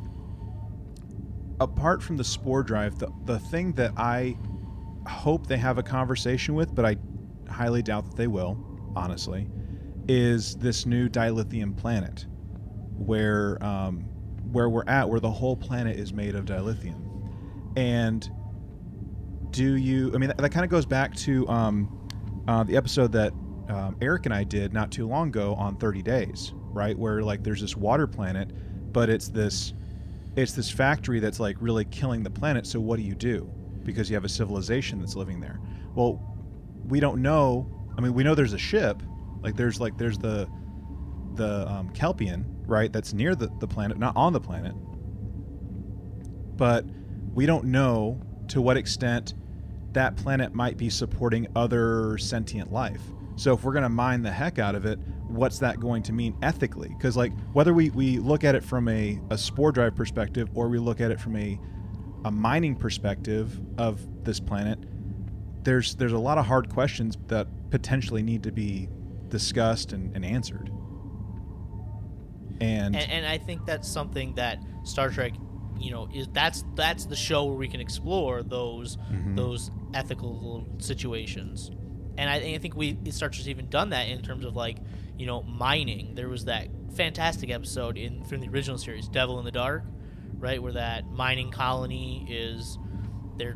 apart from the spore drive, the the thing that I hope they have a conversation with, but I highly doubt that they will, honestly, is this new dilithium planet, where um, where we're at, where the whole planet is made of dilithium, and do you? I mean, that, that kind of goes back to um, uh, the episode that um, Eric and I did not too long ago on 30 Days, right? Where like there's this water planet, but it's this it's this factory that's like really killing the planet. So what do you do? Because you have a civilization that's living there. Well, we don't know. I mean, we know there's a ship. Like there's like there's the the um, Kelpien, right? That's near the, the planet, not on the planet. But we don't know to what extent that planet might be supporting other sentient life. So if we're going to mine the heck out of it, what's that going to mean ethically? Because like whether we, we look at it from a, a spore drive perspective or we look at it from a a mining perspective of this planet, there's there's a lot of hard questions that potentially need to be discussed and, and answered. And, and and I think that's something that Star Trek, you know, is that's that's the show where we can explore those Mhm. those ethical situations. And I, I think we Star Trek's even done that in terms of like, you know, mining. There was that fantastic episode in from the original series, Devil in the Dark, right, where that mining colony is they're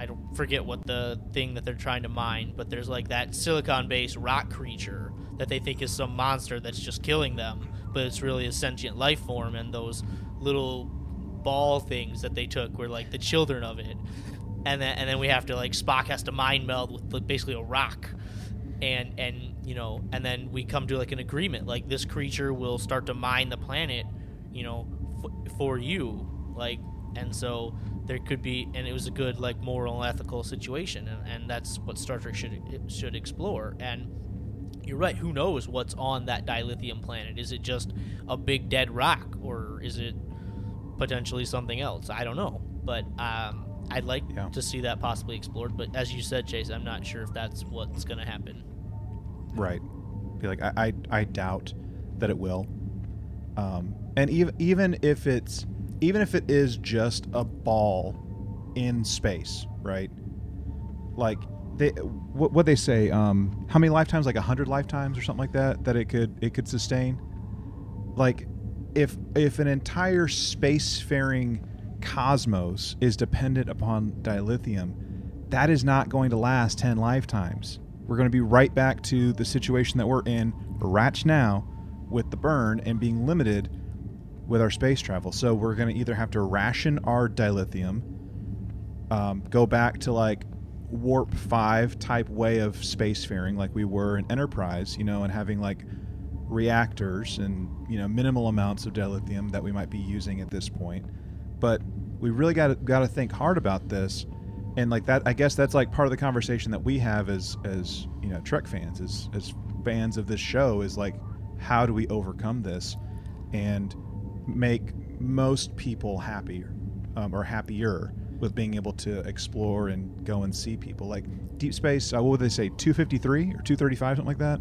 I don't forget what the thing that they're trying to mine, but there's like that silicon-based rock creature that they think is some monster that's just killing them, but it's really a sentient life form, and those little ball things that they took were like the children of it, and then and then we have to like Spock has to mind meld with basically a rock, and and you know, and then we come to like an agreement, like this creature will start to mine the planet, you know, f- for you, like, and so there could be, and it was a good like moral and ethical situation, and, and that's what Star Trek should should explore. And you're right. Who knows what's on that dilithium planet? Is it just a big dead rock, or is it potentially something else? I don't know, but um, I'd like Yeah. to see that possibly explored. But as you said, Chase, I'm not sure if that's what's going to happen. Right. Be like, I, I, I doubt that it will. Um, and even even if it's even if it is just a ball in space, right? Like they what what they say? Um, how many lifetimes? Like a hundred lifetimes or something like that that it could it could sustain. Like if if an entire spacefaring cosmos is dependent upon dilithium, that is not going to last 10 lifetimes. We're going to be right back to the situation that we're in right now with the burn and being limited with our space travel. So we're going to either have to ration our dilithium, um, go back to like warp 5 type way of spacefaring like we were in Enterprise, you know, and having like reactors and, you know, minimal amounts of dilithium that we might be using at this point. But we really got got to think hard about this and like that i guess that's like part of the conversation that we have as as you know trek fans as as fans of this show is like how do we overcome this and make most people happier um, or happier with being able to explore and go and see people like deep space uh, what would they say 253 or 235 something like that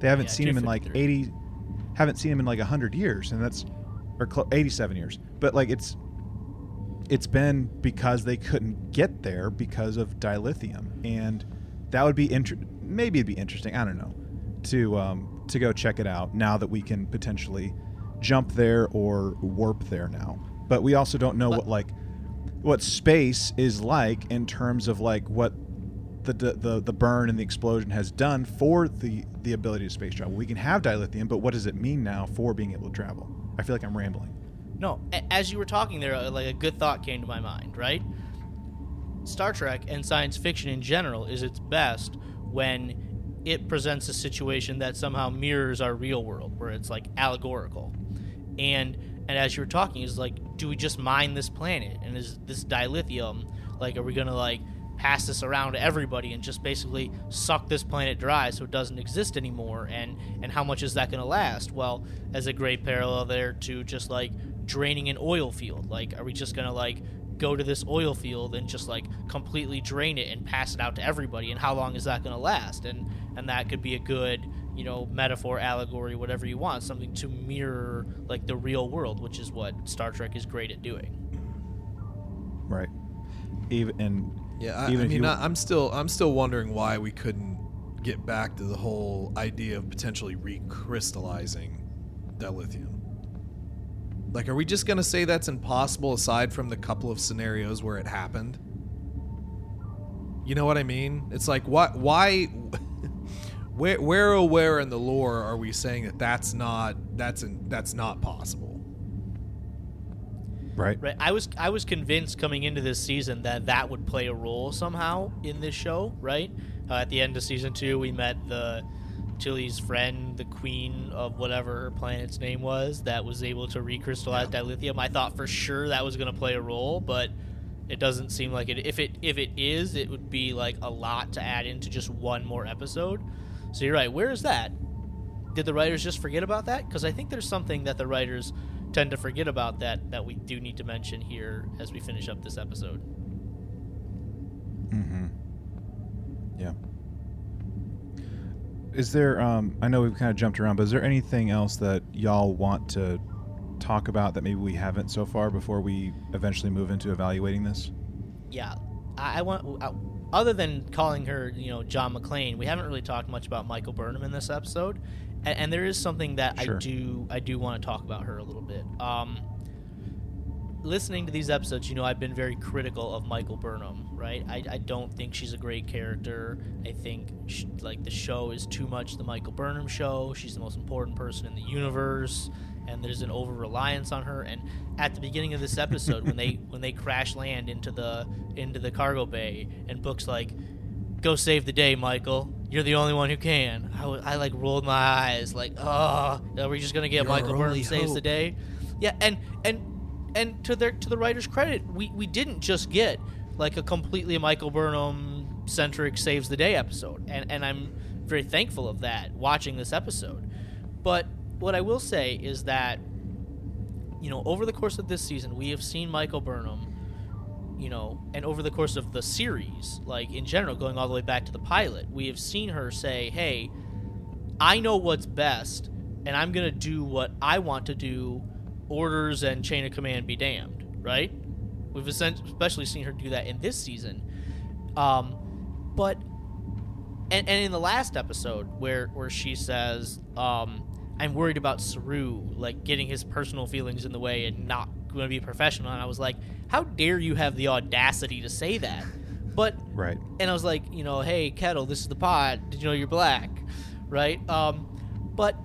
they haven't Yeah, seen him in like 80 haven't seen him in like 100 years and that's or cl- 87 years but like it's it's been because they couldn't get there because of dilithium, and that would be inter- maybe it'd be interesting. I don't know to um, to go check it out now that we can potentially jump there or warp there now. But we also don't know But- what like what space is like in terms of like what the, the the burn and the explosion has done for the the ability to space travel. We can have dilithium, but what does it mean now for being able to travel? I feel like I'm rambling. No, as you were talking there, uh, like a good thought came to my mind, right? Star Trek and science fiction in general is its best when it presents a situation that somehow mirrors our real world, where it's like allegorical. And and as you were talking, is like, do we just mine this planet? And is this dilithium like, are we gonna like pass this around to everybody and just basically suck this planet dry so it doesn't exist anymore? And and how much is that gonna last? Well, as a great parallel there to just like draining an oil field. Like, are we just gonna like go to this oil field and just like completely drain it and pass it out to everybody and how long is that to last and and that could be a good you know metaphor allegory whatever you want something to mirror like the real world which is what star trek is great at doing Right. Even and Yeah, I, Even I if mean, you- I, I'm still I'm still wondering why we couldn't get back to the whole idea of potentially recrystallizing dilithium. Like, are we just gonna say that's impossible aside from the couple of scenarios where it happened? You know what I mean? It's like what? Why? Where, where, oh, where in the lore are we saying that that's not that's in, that's not possible? right. right i was i was convinced coming into this season that that would play a role somehow in this show right uh, at the end of season two we met the Tilly's friend, the queen of whatever her planet's name was, that was able to recrystallize dilithium. I thought for sure that was going to play a role, but it doesn't seem like it. If it if it is, it would be like a lot to add into just one more episode. So you're right. Where is that? Did the writers just forget about that? Because I think there's something that the writers tend to forget about that that we do need to mention here as we finish up this episode. Mm-hmm. Yeah. Is there? Um, I know we've kind of jumped around, but is there anything else that y'all want to talk about that maybe we haven't so far before we eventually move into evaluating this? Yeah, I, I want. I, other than calling her, you know, John McClane, we haven't really talked much about Michael Burnham in this episode, and, and there is something that Sure. I do I do want to talk about her a little bit. Um, listening to these episodes, you know, I've been very critical of Michael Burnham, right? I, I don't think she's a great character. I think she, like the show is too much the Michael Burnham show. She's the most important person in the universe, and there's an over reliance on her. And at the beginning of this episode, when they when they crash land into the into the cargo bay, and Book's like, "Go save the day, Michael. You're the only one who can." I, I like rolled my eyes, like, "Oh, are we just gonna get Your Michael Burnham saves the day?" Yeah, and and and to their to the writer's credit, we we didn't just get like a completely Michael Burnham centric saves the day episode, and and I'm very thankful of that watching this episode. But what I will say is that you know over the course of this season, we have seen Michael Burnham. You know, and over the course of the series, like in general, going all the way back to the pilot, we have seen her say, "Hey, I know what's best, and I'm going to do what I want to do. Orders and chain of command be damned, right? We've especially seen her do that in this season. Um, but and, and in the last episode where where she says, um, "I'm worried about Saru like getting his personal feelings in the way and not going to be professional," and I was like, "How dare you have the audacity to say that?" But Right. and I was like, you know, hey Kettle, this is the pod. Did you know you're black, right? Um, but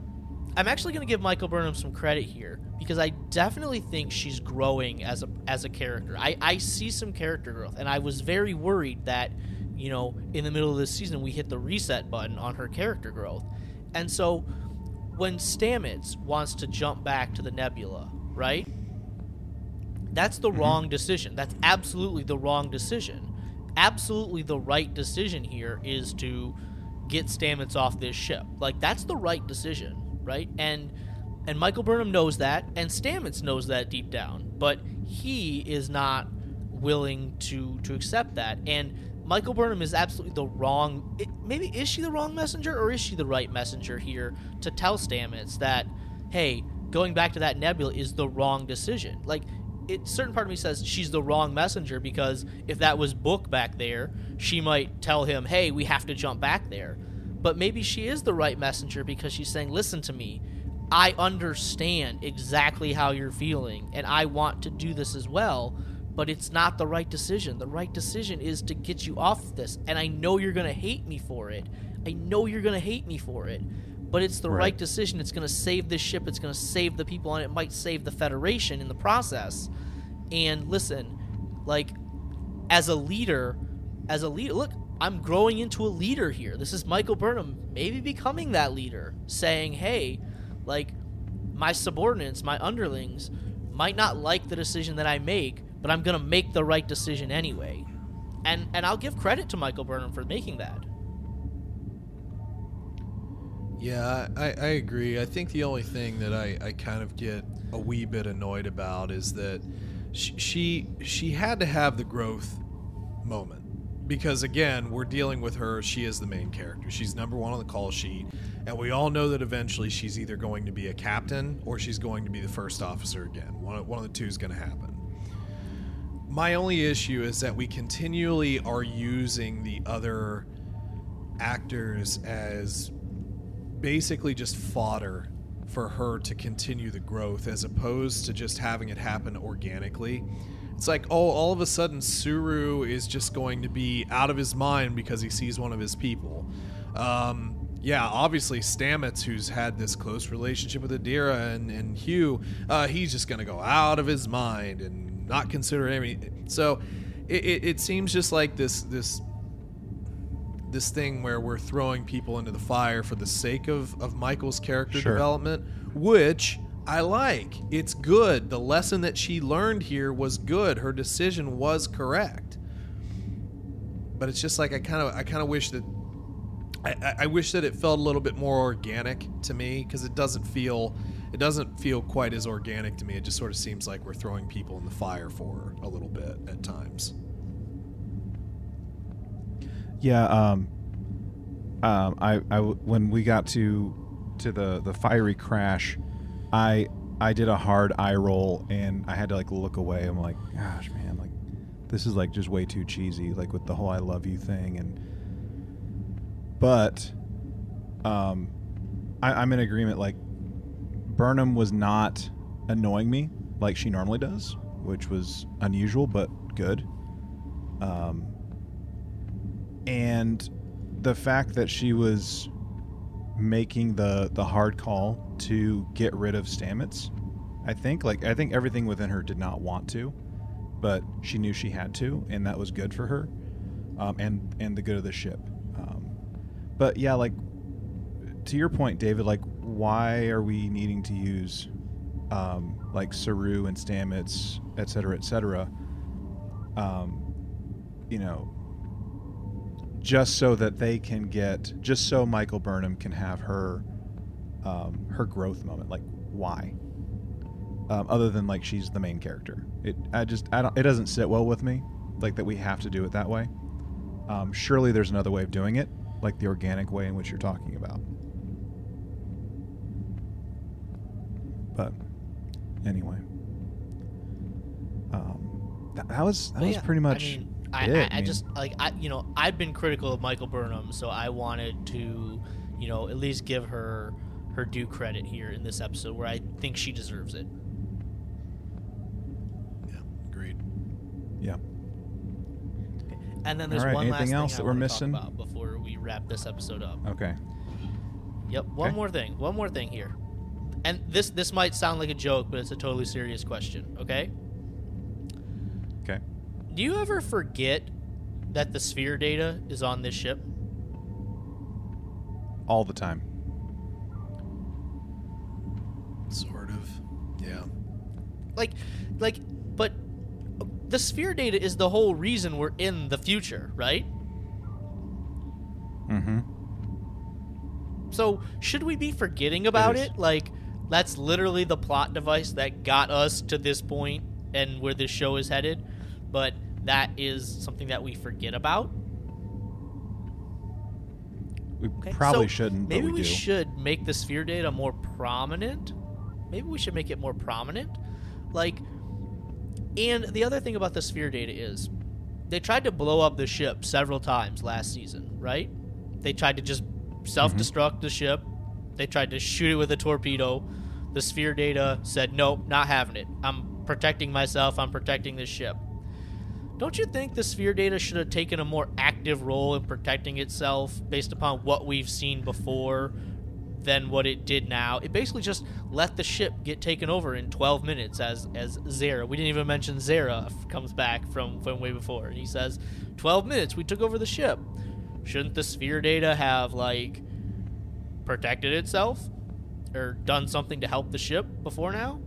I'm actually going to give Michael Burnham some credit here because I definitely think she's growing as a as a character. I I see some character growth, and I was very worried that you know in the middle of this season we hit the reset button on her character growth, and so when Stamets wants to jump back to the Nebula, right? That's the mm-hmm. wrong decision. That's absolutely the wrong decision. Absolutely the right decision here is to get Stamets off this ship. Like that's the right decision, right? And and Michael Burnham knows that, and Stamets knows that deep down, but he is not willing to to accept that. And Michael Burnham is absolutely the wrong. It, maybe is she the wrong messenger, or is she the right messenger here to tell Stamets that, hey, going back to that nebula is the wrong decision? Like, it certain part of me says she's the wrong messenger because if that was Book back there, she might tell him, hey, we have to jump back there. But maybe she is the right messenger because she's saying, listen to me. I understand exactly how you're feeling, and I want to do this as well, but it's not the right decision. The right decision is to get you off of this, and I know you're going to hate me for it. I know you're going to hate me for it, but it's the right, Right. decision. It's going to save this ship, it's going to save the people on it, it might save the Federation in the process. And listen, like, as a leader, as a leader, look, I'm growing into a leader here. This is Michael Burnham, maybe becoming that leader, saying, hey, like, my subordinates, my underlings, might not like the decision that I make, but I'm gonna make the right decision anyway. And and I'll give credit to Michael Burnham for making that. Yeah, I, I agree. I think the only thing that I, I kind of get a wee bit annoyed about is that she, she she had to have the growth moment because again we're dealing with her she is the main character she's number one on the call sheet and we all know that eventually she's either going to be a captain or she's going to be the first officer again one one of the two is going to happen my only issue is that we continually are using the other actors as basically just fodder for her to continue the growth as opposed to just having it happen organically. It's like, oh, all of a sudden Saru is just going to be out of his mind because he sees one of his people. Um, yeah, obviously Stamets, who's had this close relationship with Adira and, and Hugh, uh, he's just going to go out of his mind and not consider any. So it, it, it seems just like this this this thing where we're throwing people into the fire for the sake of of Michael's character Sure. development, which I like. It's good. The lesson that she learned here was good. Her decision was correct. But it's just like I kind of I kind of wish that I, I- I wish that it felt a little bit more organic to me because it doesn't feel it doesn't feel quite as organic to me. It just sort of seems like we're throwing people in the fire for a little bit at times. Yeah. Um. Um. I. I. When we got to to the the fiery crash, I I did a hard eye roll and I had to like look away. I'm like, gosh, man, like this is like just way too cheesy, like with the whole "I love you" thing. And but, um, I, I'm in agreement. Like Burnham was not annoying me like she normally does, which was unusual but good. Um, and the fact that she was making the the hard call to get rid of Stamets, I think like I think everything within her did not want to, but she knew she had to, and that was good for her, um, and and the good of the ship. Um, but yeah, like to your point, David, like why are we needing to use um, like Saru and Stamets, et cetera, et cetera? Um, you know, just so that they can get, just so Michael Burnham can have her, um, her growth moment. Like, why? Um, other than like she's the main character, it I just I don't it doesn't sit well with me, like that we have to do it that way. Um, surely there's another way of doing it, like the organic way in which you're talking about. But anyway, um, that, that was that But was yeah, pretty much. I mean, I, it. I, I I just like I, you know, I've been critical of Michael Burnham, so I wanted to, you know, at least give her her due credit here in this episode, where I think she deserves it. Yeah, agreed. yeah. And then there's right, one last thing else I that we're missing? about before we wrap this episode up. Okay. Yep. One Okay. more thing. One more thing here. And this this might sound like a joke, but it's a totally serious question. Okay. Okay. Do you ever forget that the sphere data is on this ship? All the time. Sort of. Yeah. Like, like, but the sphere data is the whole reason we're in the future, right? Mm-hmm. So should we be forgetting about is. it? Like, that's literally the plot device that got us to this point and where this show is headed. But that is something that we forget about. We Okay, probably so shouldn't, Maybe we, we should make the sphere data more prominent. Maybe we should make it more prominent. Like, and the other thing about the sphere data is they tried to blow up the ship several times last season, right? They tried to just mm-hmm. self destruct the ship. They tried to shoot it with a torpedo. The sphere data said, nope, not having it. I'm protecting myself. I'm protecting this ship. Don't you think the sphere data should have taken a more active role in protecting itself based upon what we've seen before than what it did now? It basically just let the ship get taken over in 12 minutes as as Zareh. We didn't even mention Zareh comes back from from way before and he says 12 minutes we took over the ship. Shouldn't the sphere data have like protected itself or done something to help the ship before now?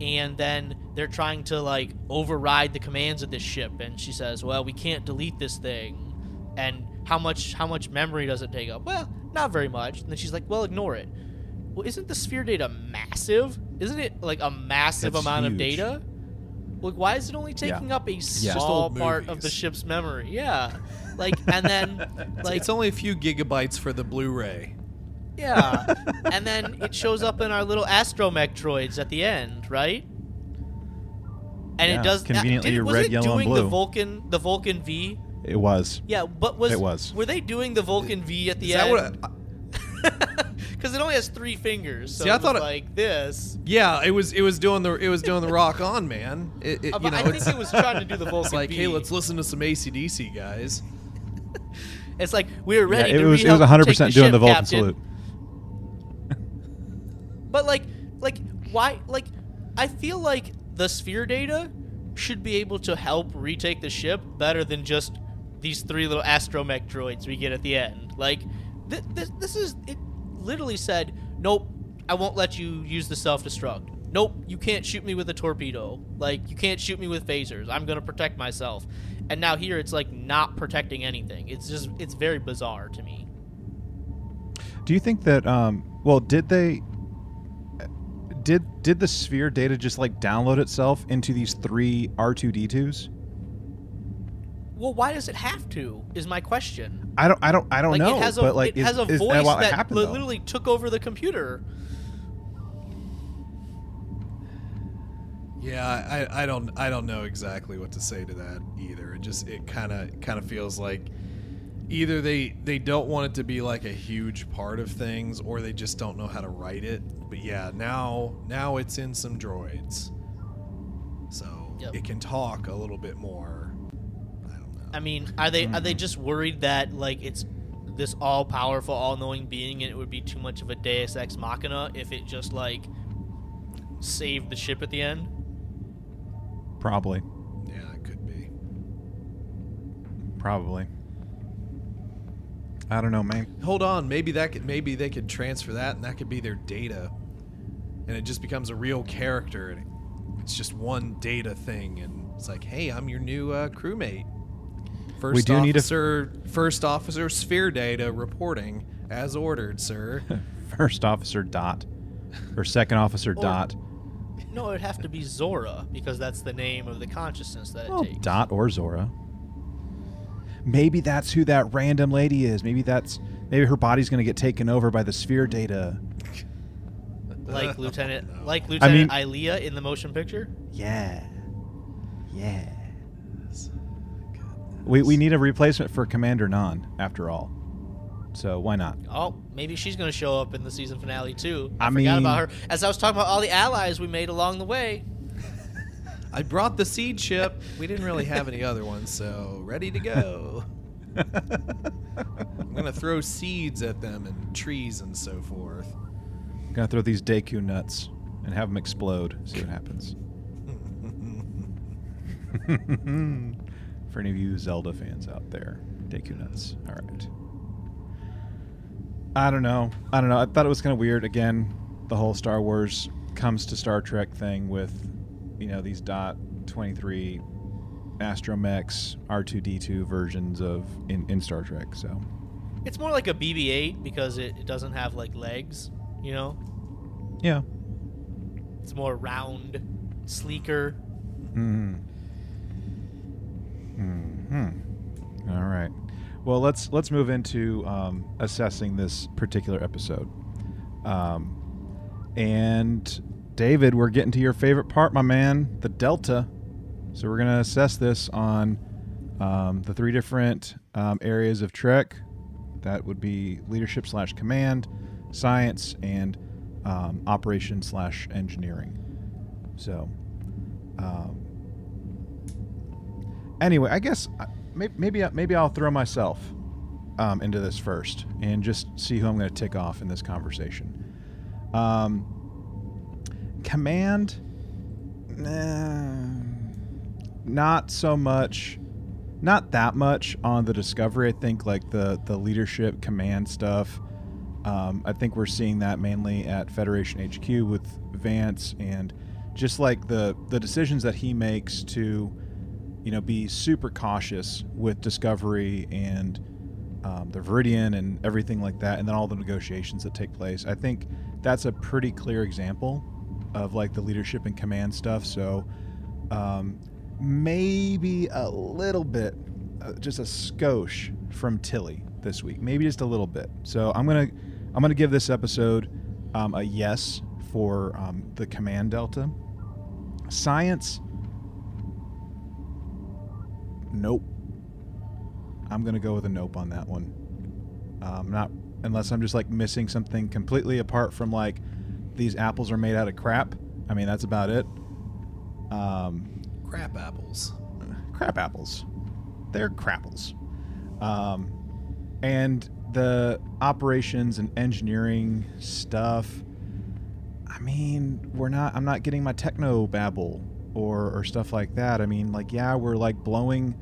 and then they're trying to like override the commands of this ship. And she says well we can't delete this thing. And how much how much memory does it take up? Well not very much. And then she's like well ignore it. Well isn't the sphere data massive? Isn't it like a massive It's amount of data? Like why is it only Yeah. taking up a small old part of the ship's memory? Yeah. Like and then like it's only a few gigabytes for the Blu-ray. Yeah and then it shows up in our little astromech droids at the end right and Yeah, it does conveniently did, was red, it yellow, and doing the vulcan the vulcan v It was. yeah but was It was. were they doing the vulcan v at the Is end because it only has three fingers so See, I thought was it- like this yeah, it was. It was doing the. It was doing the rock on, man. It, it, you but know, i think it was trying to do the vulcan it's like, v. hey, let's listen to some ACDC, guys. it's like we were Yeah, ready it to was. It re-help was 100 take percent the doing the Vulcan Captain. salute. But like, like why? Like, I feel like the sphere data should be able to help retake the ship better than just these three little astromech droids we get at the end. Like, th- this, this is it. Literally said, nope, I won't let you use the self destruct. Nope, you can't shoot me with a torpedo. Like, you can't shoot me with phasers. I'm gonna protect myself. And now here it's like not protecting anything. It's just it's very bizarre to me. Do you think that? Um, well, did they? Did did the sphere data just like download itself into these three R two D twos? Well, why does it have to? Is my question. I don't. I don't. I don't like know. it has a but like, it is, has a is voice what that happened, li- though? literally took over the computer. Yeah, I, I don't I don't know exactly what to say to that either. It just it kind of kind of feels like either they they don't want it to be like a huge part of things or they just don't know how to write it. But yeah, now now it's in some droids. So Yep. it can talk a little bit more. I don't know. I mean, are they are they just worried that like it's this all powerful, all knowing being, and it would be too much of a Deus Ex Machina if it just like saved the ship at the end? Probably. Yeah, it could be. Probably. I don't know, man. Hold on, maybe that could maybe they could transfer that and that could be their data. And it just becomes a real character and it's just one data thing and it's like, "Hey, I'm your new uh, crewmate." First do need a- officer first officer sphere data reporting as ordered, sir. First officer dot, or second officer Or- dot. No, it'd have to be Zora because that's the name of the consciousness that it Well, takes. dot or Zora. Maybe that's who that random lady is. Maybe that's maybe her body's gonna get taken over by the sphere data. like Lieutenant, like Lieutenant mean- Ilia in the motion picture. Yeah. Yeah. We, we need a replacement for Commander Nhan, after all. So why not? Oh, maybe she's going to show up in the season finale too. I, I forgot about her. As I was talking about all the allies we made along the way. I brought the seed ship. We didn't really have any other ones, so ready to go. I'm going to throw seeds at them and trees and so forth. I'm gonna throw these Deku nuts and have them explode. See what happens. For any of you Zelda fans out there, Deku nuts. All right. I don't know. I don't know. I thought it was kind of weird. Again, the whole Star Wars comes to Star Trek thing with, you know, these dot twenty three astromechs R two D two versions of in, in Star Trek. So It's more like a BB-8 because it, it doesn't have like legs. You know, yeah. it's more round, sleeker. Hmm. Hmm. All right. Well, let's let's move into um, assessing this particular episode. Um, and David, we're getting to your favorite part, my man, the Delta. So we're gonna assess this on um, the three different um, areas of Trek. That would be leadership slash command, science, and um, operation slash engineering. So. Um, anyway, I guess uh, maybe maybe, maybe I'll throw myself um, into this first and just see who I'm going to tick off in this conversation. Um, command, nah, not so much, not that much on the Discovery. I think like the the leadership command stuff. Um, I think we're seeing that mainly at Federation HQ with Vance and just like the the decisions that he makes to you know be super cautious with discovery and um, the viridian and everything like that and then all the negotiations that take place i think that's a pretty clear example of like the leadership and command stuff so um, maybe a little bit uh, just a skosh from tilly this week maybe just a little bit. So i'm gonna i'm gonna give this episode um, a yes for um, the command delta. Science? Nope. I'm gonna go with a nope on that one. Um, not unless i'm just like missing something completely apart from like these apples are made out of crap i mean that's about it um, Crap apples. crap apples. They're crapples. Um, and the operations and engineering stuff. I mean, we're not. I'm not getting my techno babble or or stuff like that. I mean, like, yeah, we're like blowing,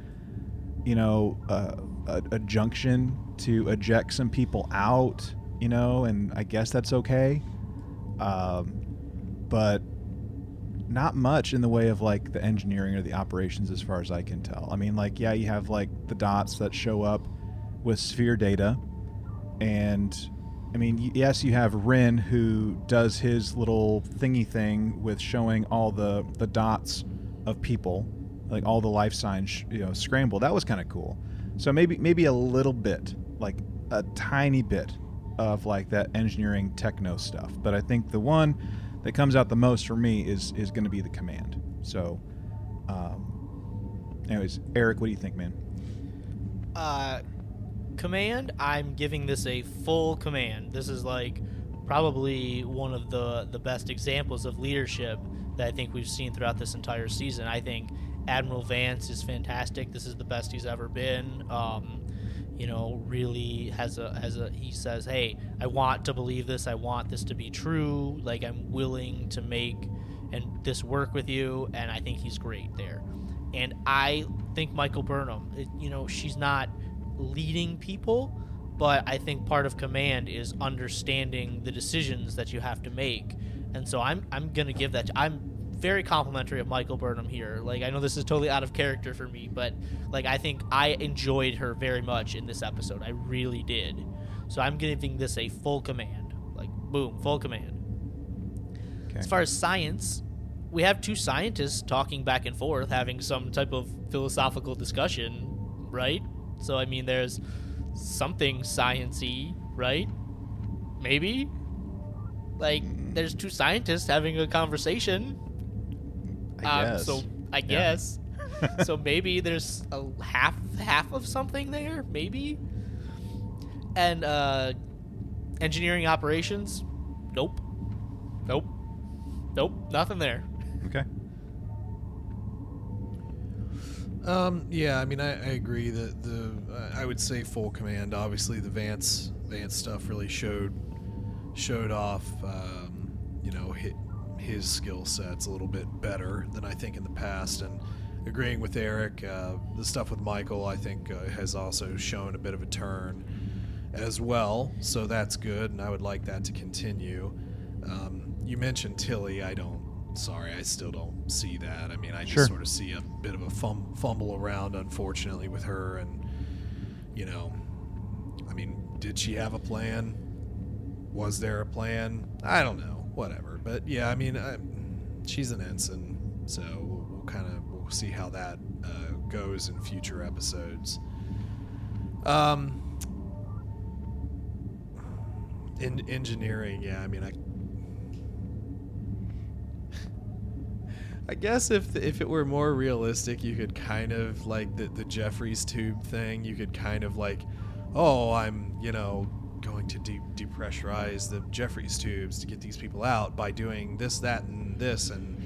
you know, uh, a, a junction to eject some people out, you know, and I guess that's okay. Um, but not much in the way of like the engineering or the operations as far as I can tell. I mean, like, yeah, you have like the dots that show up with sphere data. And I mean, yes, you have Ryn who does his little thingy thing with showing all the, the dots of people, like all the life signs, you know, scramble. That was kind of cool. So maybe maybe a little bit, like a tiny bit of like that engineering techno stuff. But I think the one that comes out the most for me is is going to be the command. So, um, anyways, Eric, what do you think, man? Uh, command. I'm giving this a full command. This is like probably one of the the best examples of leadership that I think we've seen throughout this entire season. I think Admiral Vance is fantastic. This is the best he's ever been. Um, you know, really has a has a he says, "Hey, I want to believe this. I want this to be true. Like I'm willing to make and this work with you." And I think he's great there. And I think Michael Burnham, it, you know, she's not leading people, but I think part of command is understanding the decisions that you have to make. And so I'm I'm gonna give that. I'm very complimentary of Michael Burnham here. Like I know this is totally out of character for me, but like I think I enjoyed her very much in this episode. I really did. So I'm giving this a full command. Like boom, full command. Okay. As far as science, we have two scientists talking back and forth, having some type of philosophical discussion, right? So I mean, there's something sciency, right? Maybe. Like, there's two scientists having a conversation. I Um, so I Yeah. guess. so maybe there's a half half of something there, maybe. And uh, engineering operations, nope, nope, nope, nothing there. okay. Um, yeah, I mean, I, I agree that the uh, I would say full command. Obviously, the Vance Vance stuff really showed showed off. Um, you know, his, his skill sets a little bit better than I think in the past. And agreeing with Eric, uh, the stuff with Michael, I think, uh, has also shown a bit of a turn as well. So that's good, and I would like that to continue. Um, you mentioned Tilly. I don't. Sorry, I still don't see that. I mean, I just Sure. sort of see a bit of a fum- fumble around, unfortunately, with her. And you know, I mean, did she have a plan? Was there a plan? I don't know. Whatever. But yeah, I mean, I, she's an ensign, so we'll, we'll kind of we'll see how that uh, goes in future episodes. Um, in engineering, yeah. I mean, I. I guess if if it were more realistic, you could kind of like the the Jefferies tube thing. You could kind of like, oh, I'm you know going to de- depressurize the Jefferies tubes to get these people out by doing this, that, and this, and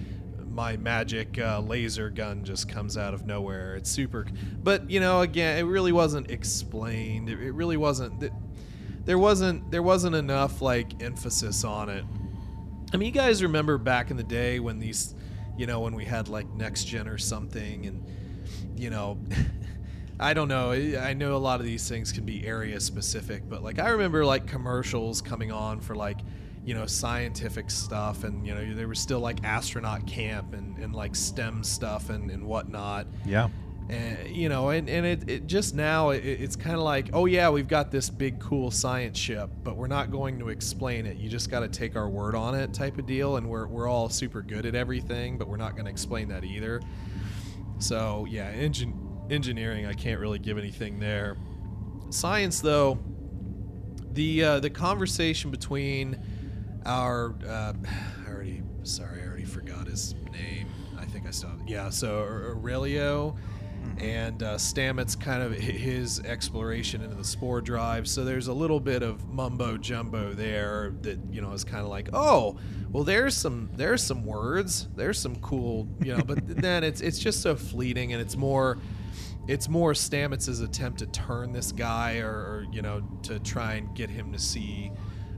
my magic uh, laser gun just comes out of nowhere. It's super, but you know, again, it really wasn't explained. It, it really wasn't. th- There wasn't there wasn't enough like emphasis on it. I mean, you guys remember back in the day when these, you know, when we had like next gen or something, and you know, I don't know. I know a lot of these things can be area specific, but like I remember like commercials coming on for like, you know, scientific stuff, and you know, there was still like astronaut camp and, and like STEM stuff and, and whatnot. Yeah. And, you know, and, and it, it just now it, it's kind of like, oh yeah, we've got this big cool science ship, but we're not going to explain it. You just got to take our word on it, type of deal. And we're we're all super good at everything, but we're not going to explain that either. So yeah, engin- engineering, I can't really give anything there. Science, though, the uh, the conversation between our uh, I already sorry, I already forgot his name. I think I saw yeah. So Aurelio and uh, Stamets kind of his exploration into the spore drive. So there's a little bit of mumbo jumbo there that you know is kind of like, oh, well, there's some there's some words, there's some cool, you know, but then it's it's just so fleeting and it's more it's more Stamets' attempt to turn this guy or, or you know to try and get him to see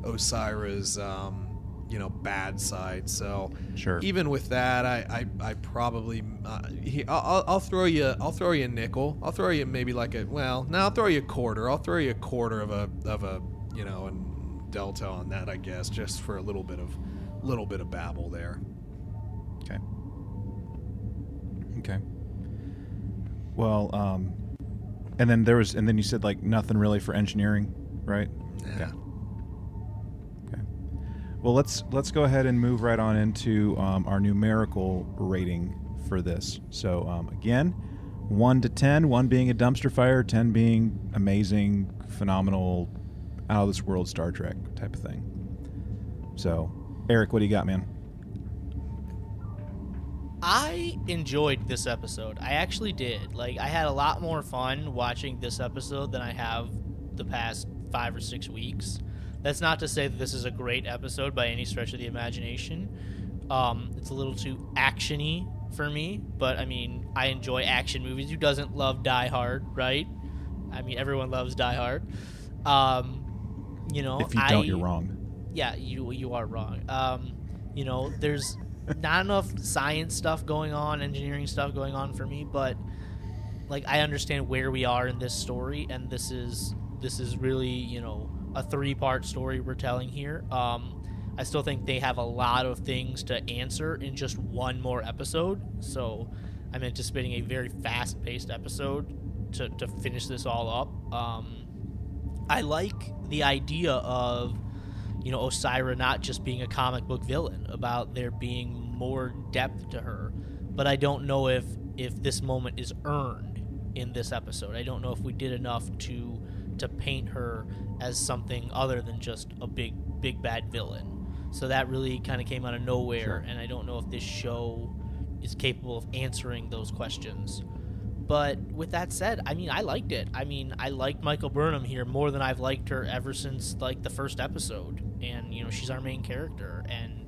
Osyraa's um, you know bad side. So Sure. even with that, I I, I probably uh, he, I'll, I'll throw you I'll throw you a nickel. I'll throw you maybe like a well no I'll throw you a quarter. I'll throw you a quarter of a of a you know and delta on that I guess just for a little bit of little bit of babble there. Okay. Okay. Well, um, and then there was, and then you said like nothing really for engineering, right? Yeah. Okay. Well, let's let's go ahead and move right on into um, our numerical rating for this. So um, again, one to ten, one being a dumpster fire, ten being amazing, phenomenal, out of this world Star Trek type of thing. So, Eric, what do you got, man? I enjoyed this episode. I actually did. Like, I had a lot more fun watching this episode than I have the past five or six weeks. That's not to say that this is a great episode by any stretch of the imagination. Um, it's a little too actiony for me, but I mean, I enjoy action movies. Who doesn't love Die Hard, right? I mean, everyone loves Die Hard. Um, you know, If you don't, I- you're wrong. yeah, you you are wrong. Um, you know, there's not enough science stuff going on, engineering stuff going on for me, but like I understand where we are in this story, and this is this is really you know a three part story we're telling here. Um, I still think they have a lot of things to answer in just one more episode, so I'm anticipating a very fast paced episode to to finish this all up. Um, I like the idea of you know Osyraa not just being a comic book villain about there being more depth to her but I don't know if if this moment is earned in this episode I don't know if we did enough to to paint her as something other than just a big big bad villain so that really kind of came out of nowhere Sure. and I don't know if this show is capable of answering those questions but with that said, I mean, I liked it. I mean, I liked Michael Burnham here more than I've liked her ever since like the first episode. And you know, she's our main character, and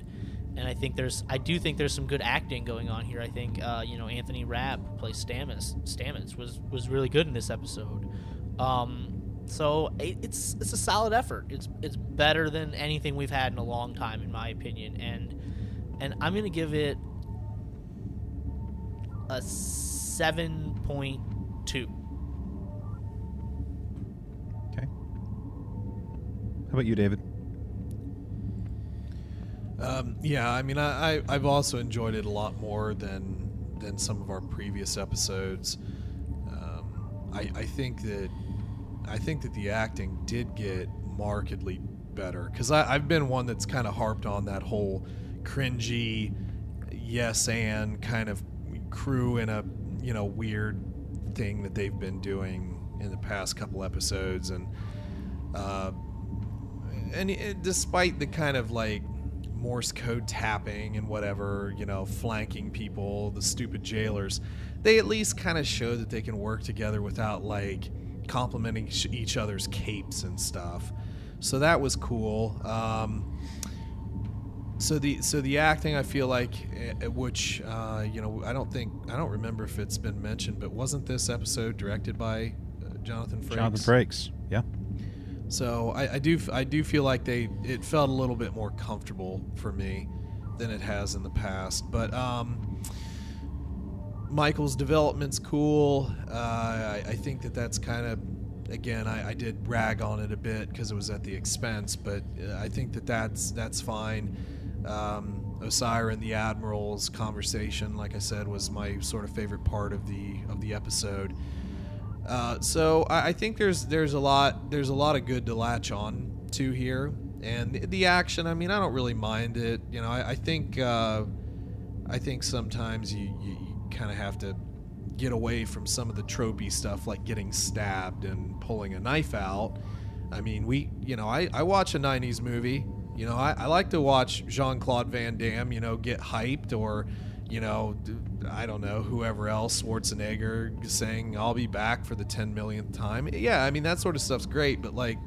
and I think there's, I do think there's some good acting going on here. I think, uh, you know, Anthony Rapp plays Stamets. Stamets was was really good in this episode. Um, so it, it's it's a solid effort. It's it's better than anything we've had in a long time, in my opinion. And and I'm gonna give it a seven point two. Okay. How about you, David? Um, yeah, I mean, I, I I've also enjoyed it a lot more than than some of our previous episodes. Um, I I think that I think that the acting did get markedly better because I've been one that's kind of harped on that whole cringy, yes and kind of crew in a you know weird thing that they've been doing in the past couple episodes and. Uh, and it, despite the kind of like Morse code tapping and whatever, you know, flanking people, the stupid jailers, they at least kind of show that they can work together without like complimenting each other's capes and stuff. So that was cool. Um, so the so the acting, I feel like, eh, which uh, you know, I don't think I don't remember if it's been mentioned, but wasn't this episode directed by uh, Jonathan Frakes? Jonathan Frakes. Yeah. So I, I do I do feel like they it felt a little bit more comfortable for me than it has in the past. But um, Michael's development's cool. Uh, I, I think that that's kind of again I, I did rag on it a bit because it was at the expense, but uh, I think that that's that's fine. Um, Osyraa and the Admiral's conversation, like I said, was my sort of favorite part of the of the episode. Uh, so I, I think there's there's a lot there's a lot of good to latch on to here, and the, the action. I mean, I don't really mind it. You know, I, I think uh, I think sometimes you, you, you kind of have to get away from some of the tropey stuff, like getting stabbed and pulling a knife out. I mean, we you know I, I watch a '90s movie. You know, I, I like to watch Jean Claude Van Damme. You know, get hyped or you know, I don't know, whoever else, Schwarzenegger saying, I'll be back for the 10 millionth time. Yeah, I mean, that sort of stuff's great, but like,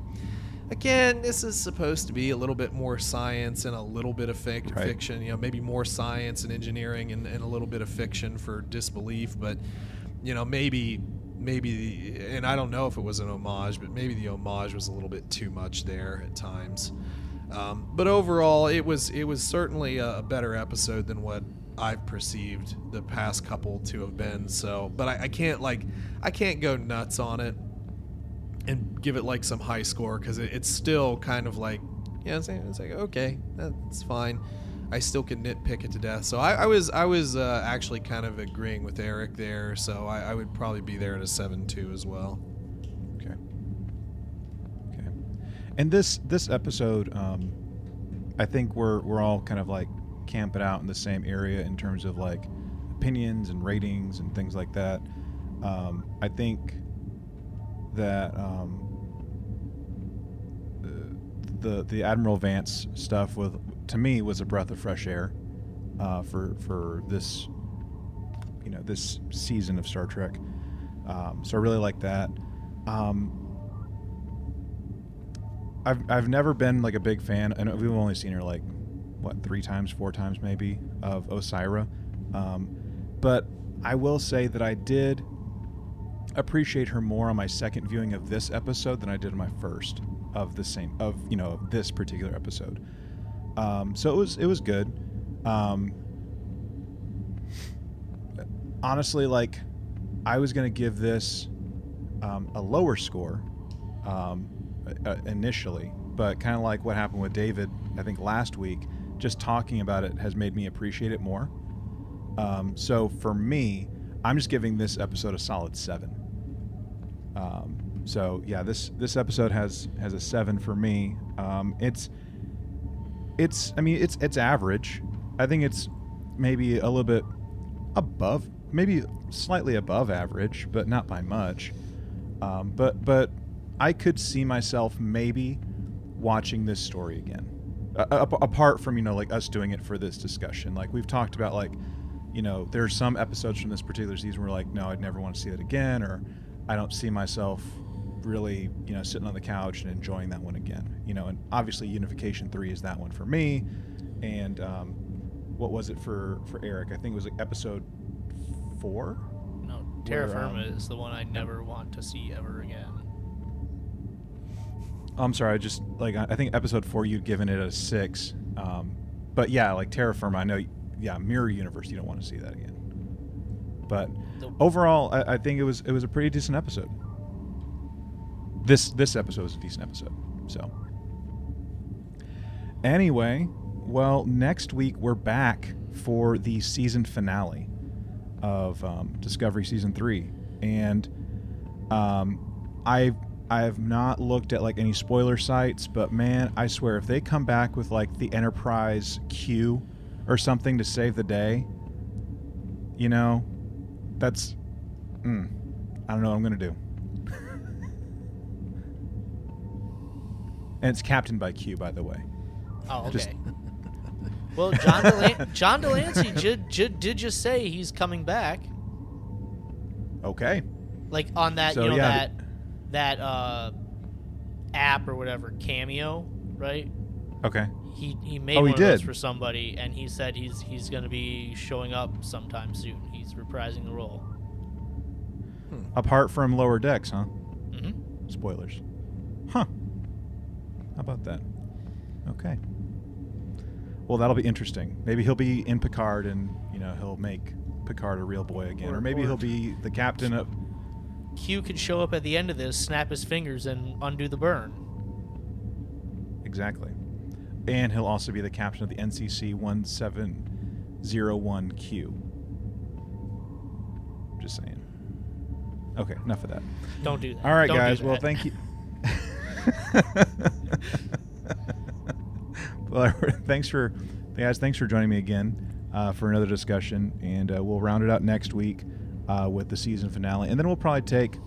again, this is supposed to be a little bit more science and a little bit of fic- Right. fiction, you know, maybe more science and engineering and, and a little bit of fiction for disbelief, but, you know, maybe. Maybe, the, and I don't know if it was an homage, but maybe the homage was a little bit too much there at times. Um, but overall, it was it was certainly a, a better episode than what I've perceived the past couple to have been. So, but I, I can't like I can't go nuts on it and give it like some high score because it, it's still kind of like yeah, it's, it's like okay, that's fine. I still can nitpick it to death. So I, I was I was uh, actually kind of agreeing with Eric there. So I, I would probably be there at a seven two as well. Okay. Okay. And this this episode, um, I think we're we're all kind of like camping out in the same area in terms of like opinions and ratings and things like that. Um, I think that um, the the Admiral Vance stuff with to me was a breath of fresh air uh, for for this you know this season of Star Trek. Um, so I really like that. Um, I've I've never been like a big fan, and we've only seen her like what three times, four times maybe of Osyraa. Um, but I will say that I did appreciate her more on my second viewing of this episode than I did on my first of the same of you know this particular episode. Um, so it was it was good. Um, honestly, like I was gonna give this um, a lower score um, uh, initially, but kind of like what happened with David, I think last week. Just talking about it has made me appreciate it more. Um, so for me, I'm just giving this episode a solid seven. Um, so yeah, this this episode has has a seven for me. Um, it's it's I mean it's it's average. I think it's maybe a little bit above, maybe slightly above average, but not by much. Um, but but I could see myself maybe watching this story again. Apart from you know like us doing it for this discussion, like we've talked about, like you know there are some episodes from this particular season where like no, I'd never want to see it again, or I don't see myself really, you know, sitting on the couch and enjoying that one again. You know, and obviously Unification Three is that one for me. And um, what was it for for Eric? I think it was like episode four. No, Terra Firma um, is the one I never want to see ever again. I'm sorry. I just like I think episode four you'd given it a six. Um, but yeah, like Terra Firma, I know. Yeah, Mirror Universe, you don't want to see that again. But overall, I, I think it was it was a pretty decent episode this this episode was a decent episode. So anyway, well, next week we're back for the season finale of um, Discovery season three, and um, I I have not looked at like any spoiler sites, but man, I swear if they come back with like the Enterprise Q or something to save the day, you know, that's mm, I don't know what I'm gonna do. And it's captained by Q, by the way. Oh, okay. Just... well, John, Delan- John de Lancie did, did, did just say he's coming back. Okay. Like on that, so, you know yeah, that that uh, app or whatever, Cameo, right? Okay. He he made oh, one he of did. those for somebody, and he said he's he's going to be showing up sometime soon. He's reprising the role. Hmm. Apart from Lower Decks, huh? Mm-hmm. Spoilers. Huh. How about that? Okay. Well, that'll be interesting. Maybe he'll be in Picard, and you know he'll make Picard a real boy again, or, or maybe or he'll be the captain of. Q could show up at the end of this, snap his fingers, and undo the burn. Exactly, and he'll also be the captain of the NCC one seven zero one Q. Just saying. Okay, enough of that. Don't do that. All right, Don't guys. Well, thank you. well, thanks for, guys. Thanks for joining me again uh, for another discussion, and uh, we'll round it out next week uh, with the season finale, and then we'll probably take,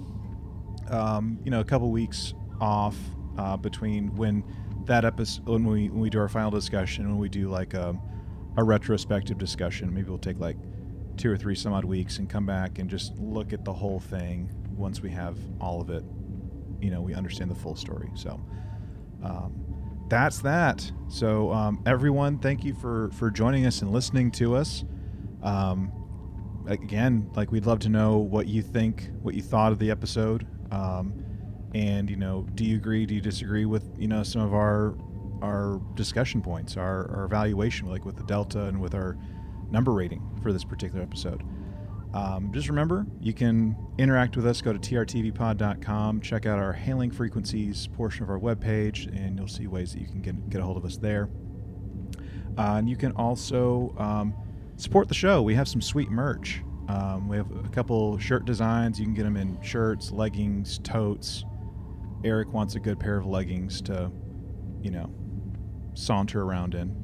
um, you know, a couple weeks off uh, between when that episode when we when we do our final discussion, when we do like a, a retrospective discussion. Maybe we'll take like two or three some odd weeks and come back and just look at the whole thing once we have all of it you know we understand the full story. So um, that's that. So um, everyone, thank you for for joining us and listening to us. Um, again, like we'd love to know what you think, what you thought of the episode, um, and you know, do you agree? Do you disagree with you know some of our our discussion points, our, our evaluation, like with the delta and with our number rating for this particular episode. Um, just remember, you can interact with us. Go to trtvpod.com, check out our hailing frequencies portion of our webpage, and you'll see ways that you can get, get a hold of us there. Uh, and you can also um, support the show. We have some sweet merch. Um, we have a couple shirt designs. You can get them in shirts, leggings, totes. Eric wants a good pair of leggings to, you know, saunter around in.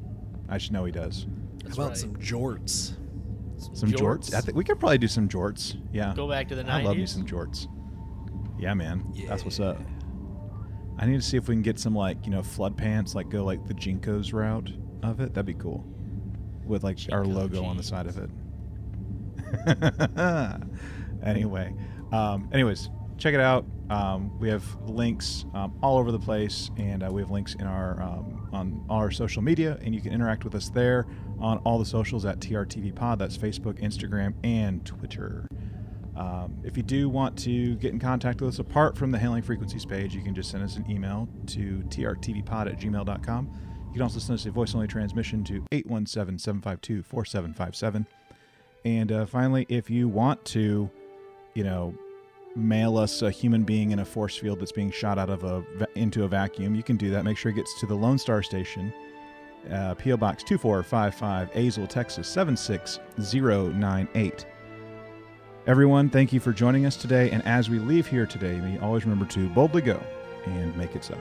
I just know he does. That's How about right. some jorts? Some jorts. I think we could probably do some jorts. Yeah. Go back to the night. I love you some jorts. Yeah, man. Yeah. That's what's up. I need to see if we can get some like you know flood pants, like go like the JNCOs route of it. That'd be cool, with like our logo on the side of it. anyway, um, anyways, check it out. Um, we have links um, all over the place, and uh, we have links in our um, on all our social media, and you can interact with us there on all the socials at TRTV Pod. That's Facebook, Instagram, and Twitter. Um, if you do want to get in contact with us apart from the Hailing Frequencies page, you can just send us an email to trtvpod at gmail.com. You can also send us a voice only transmission to 817 752 4757. And uh, finally, if you want to, you know, mail us a human being in a force field that's being shot out of a into a vacuum, you can do that. Make sure it gets to the Lone Star Station, uh, PO Box 2455, Azle, Texas 76098. Everyone, thank you for joining us today. And as we leave here today, may always remember to boldly go and make it so.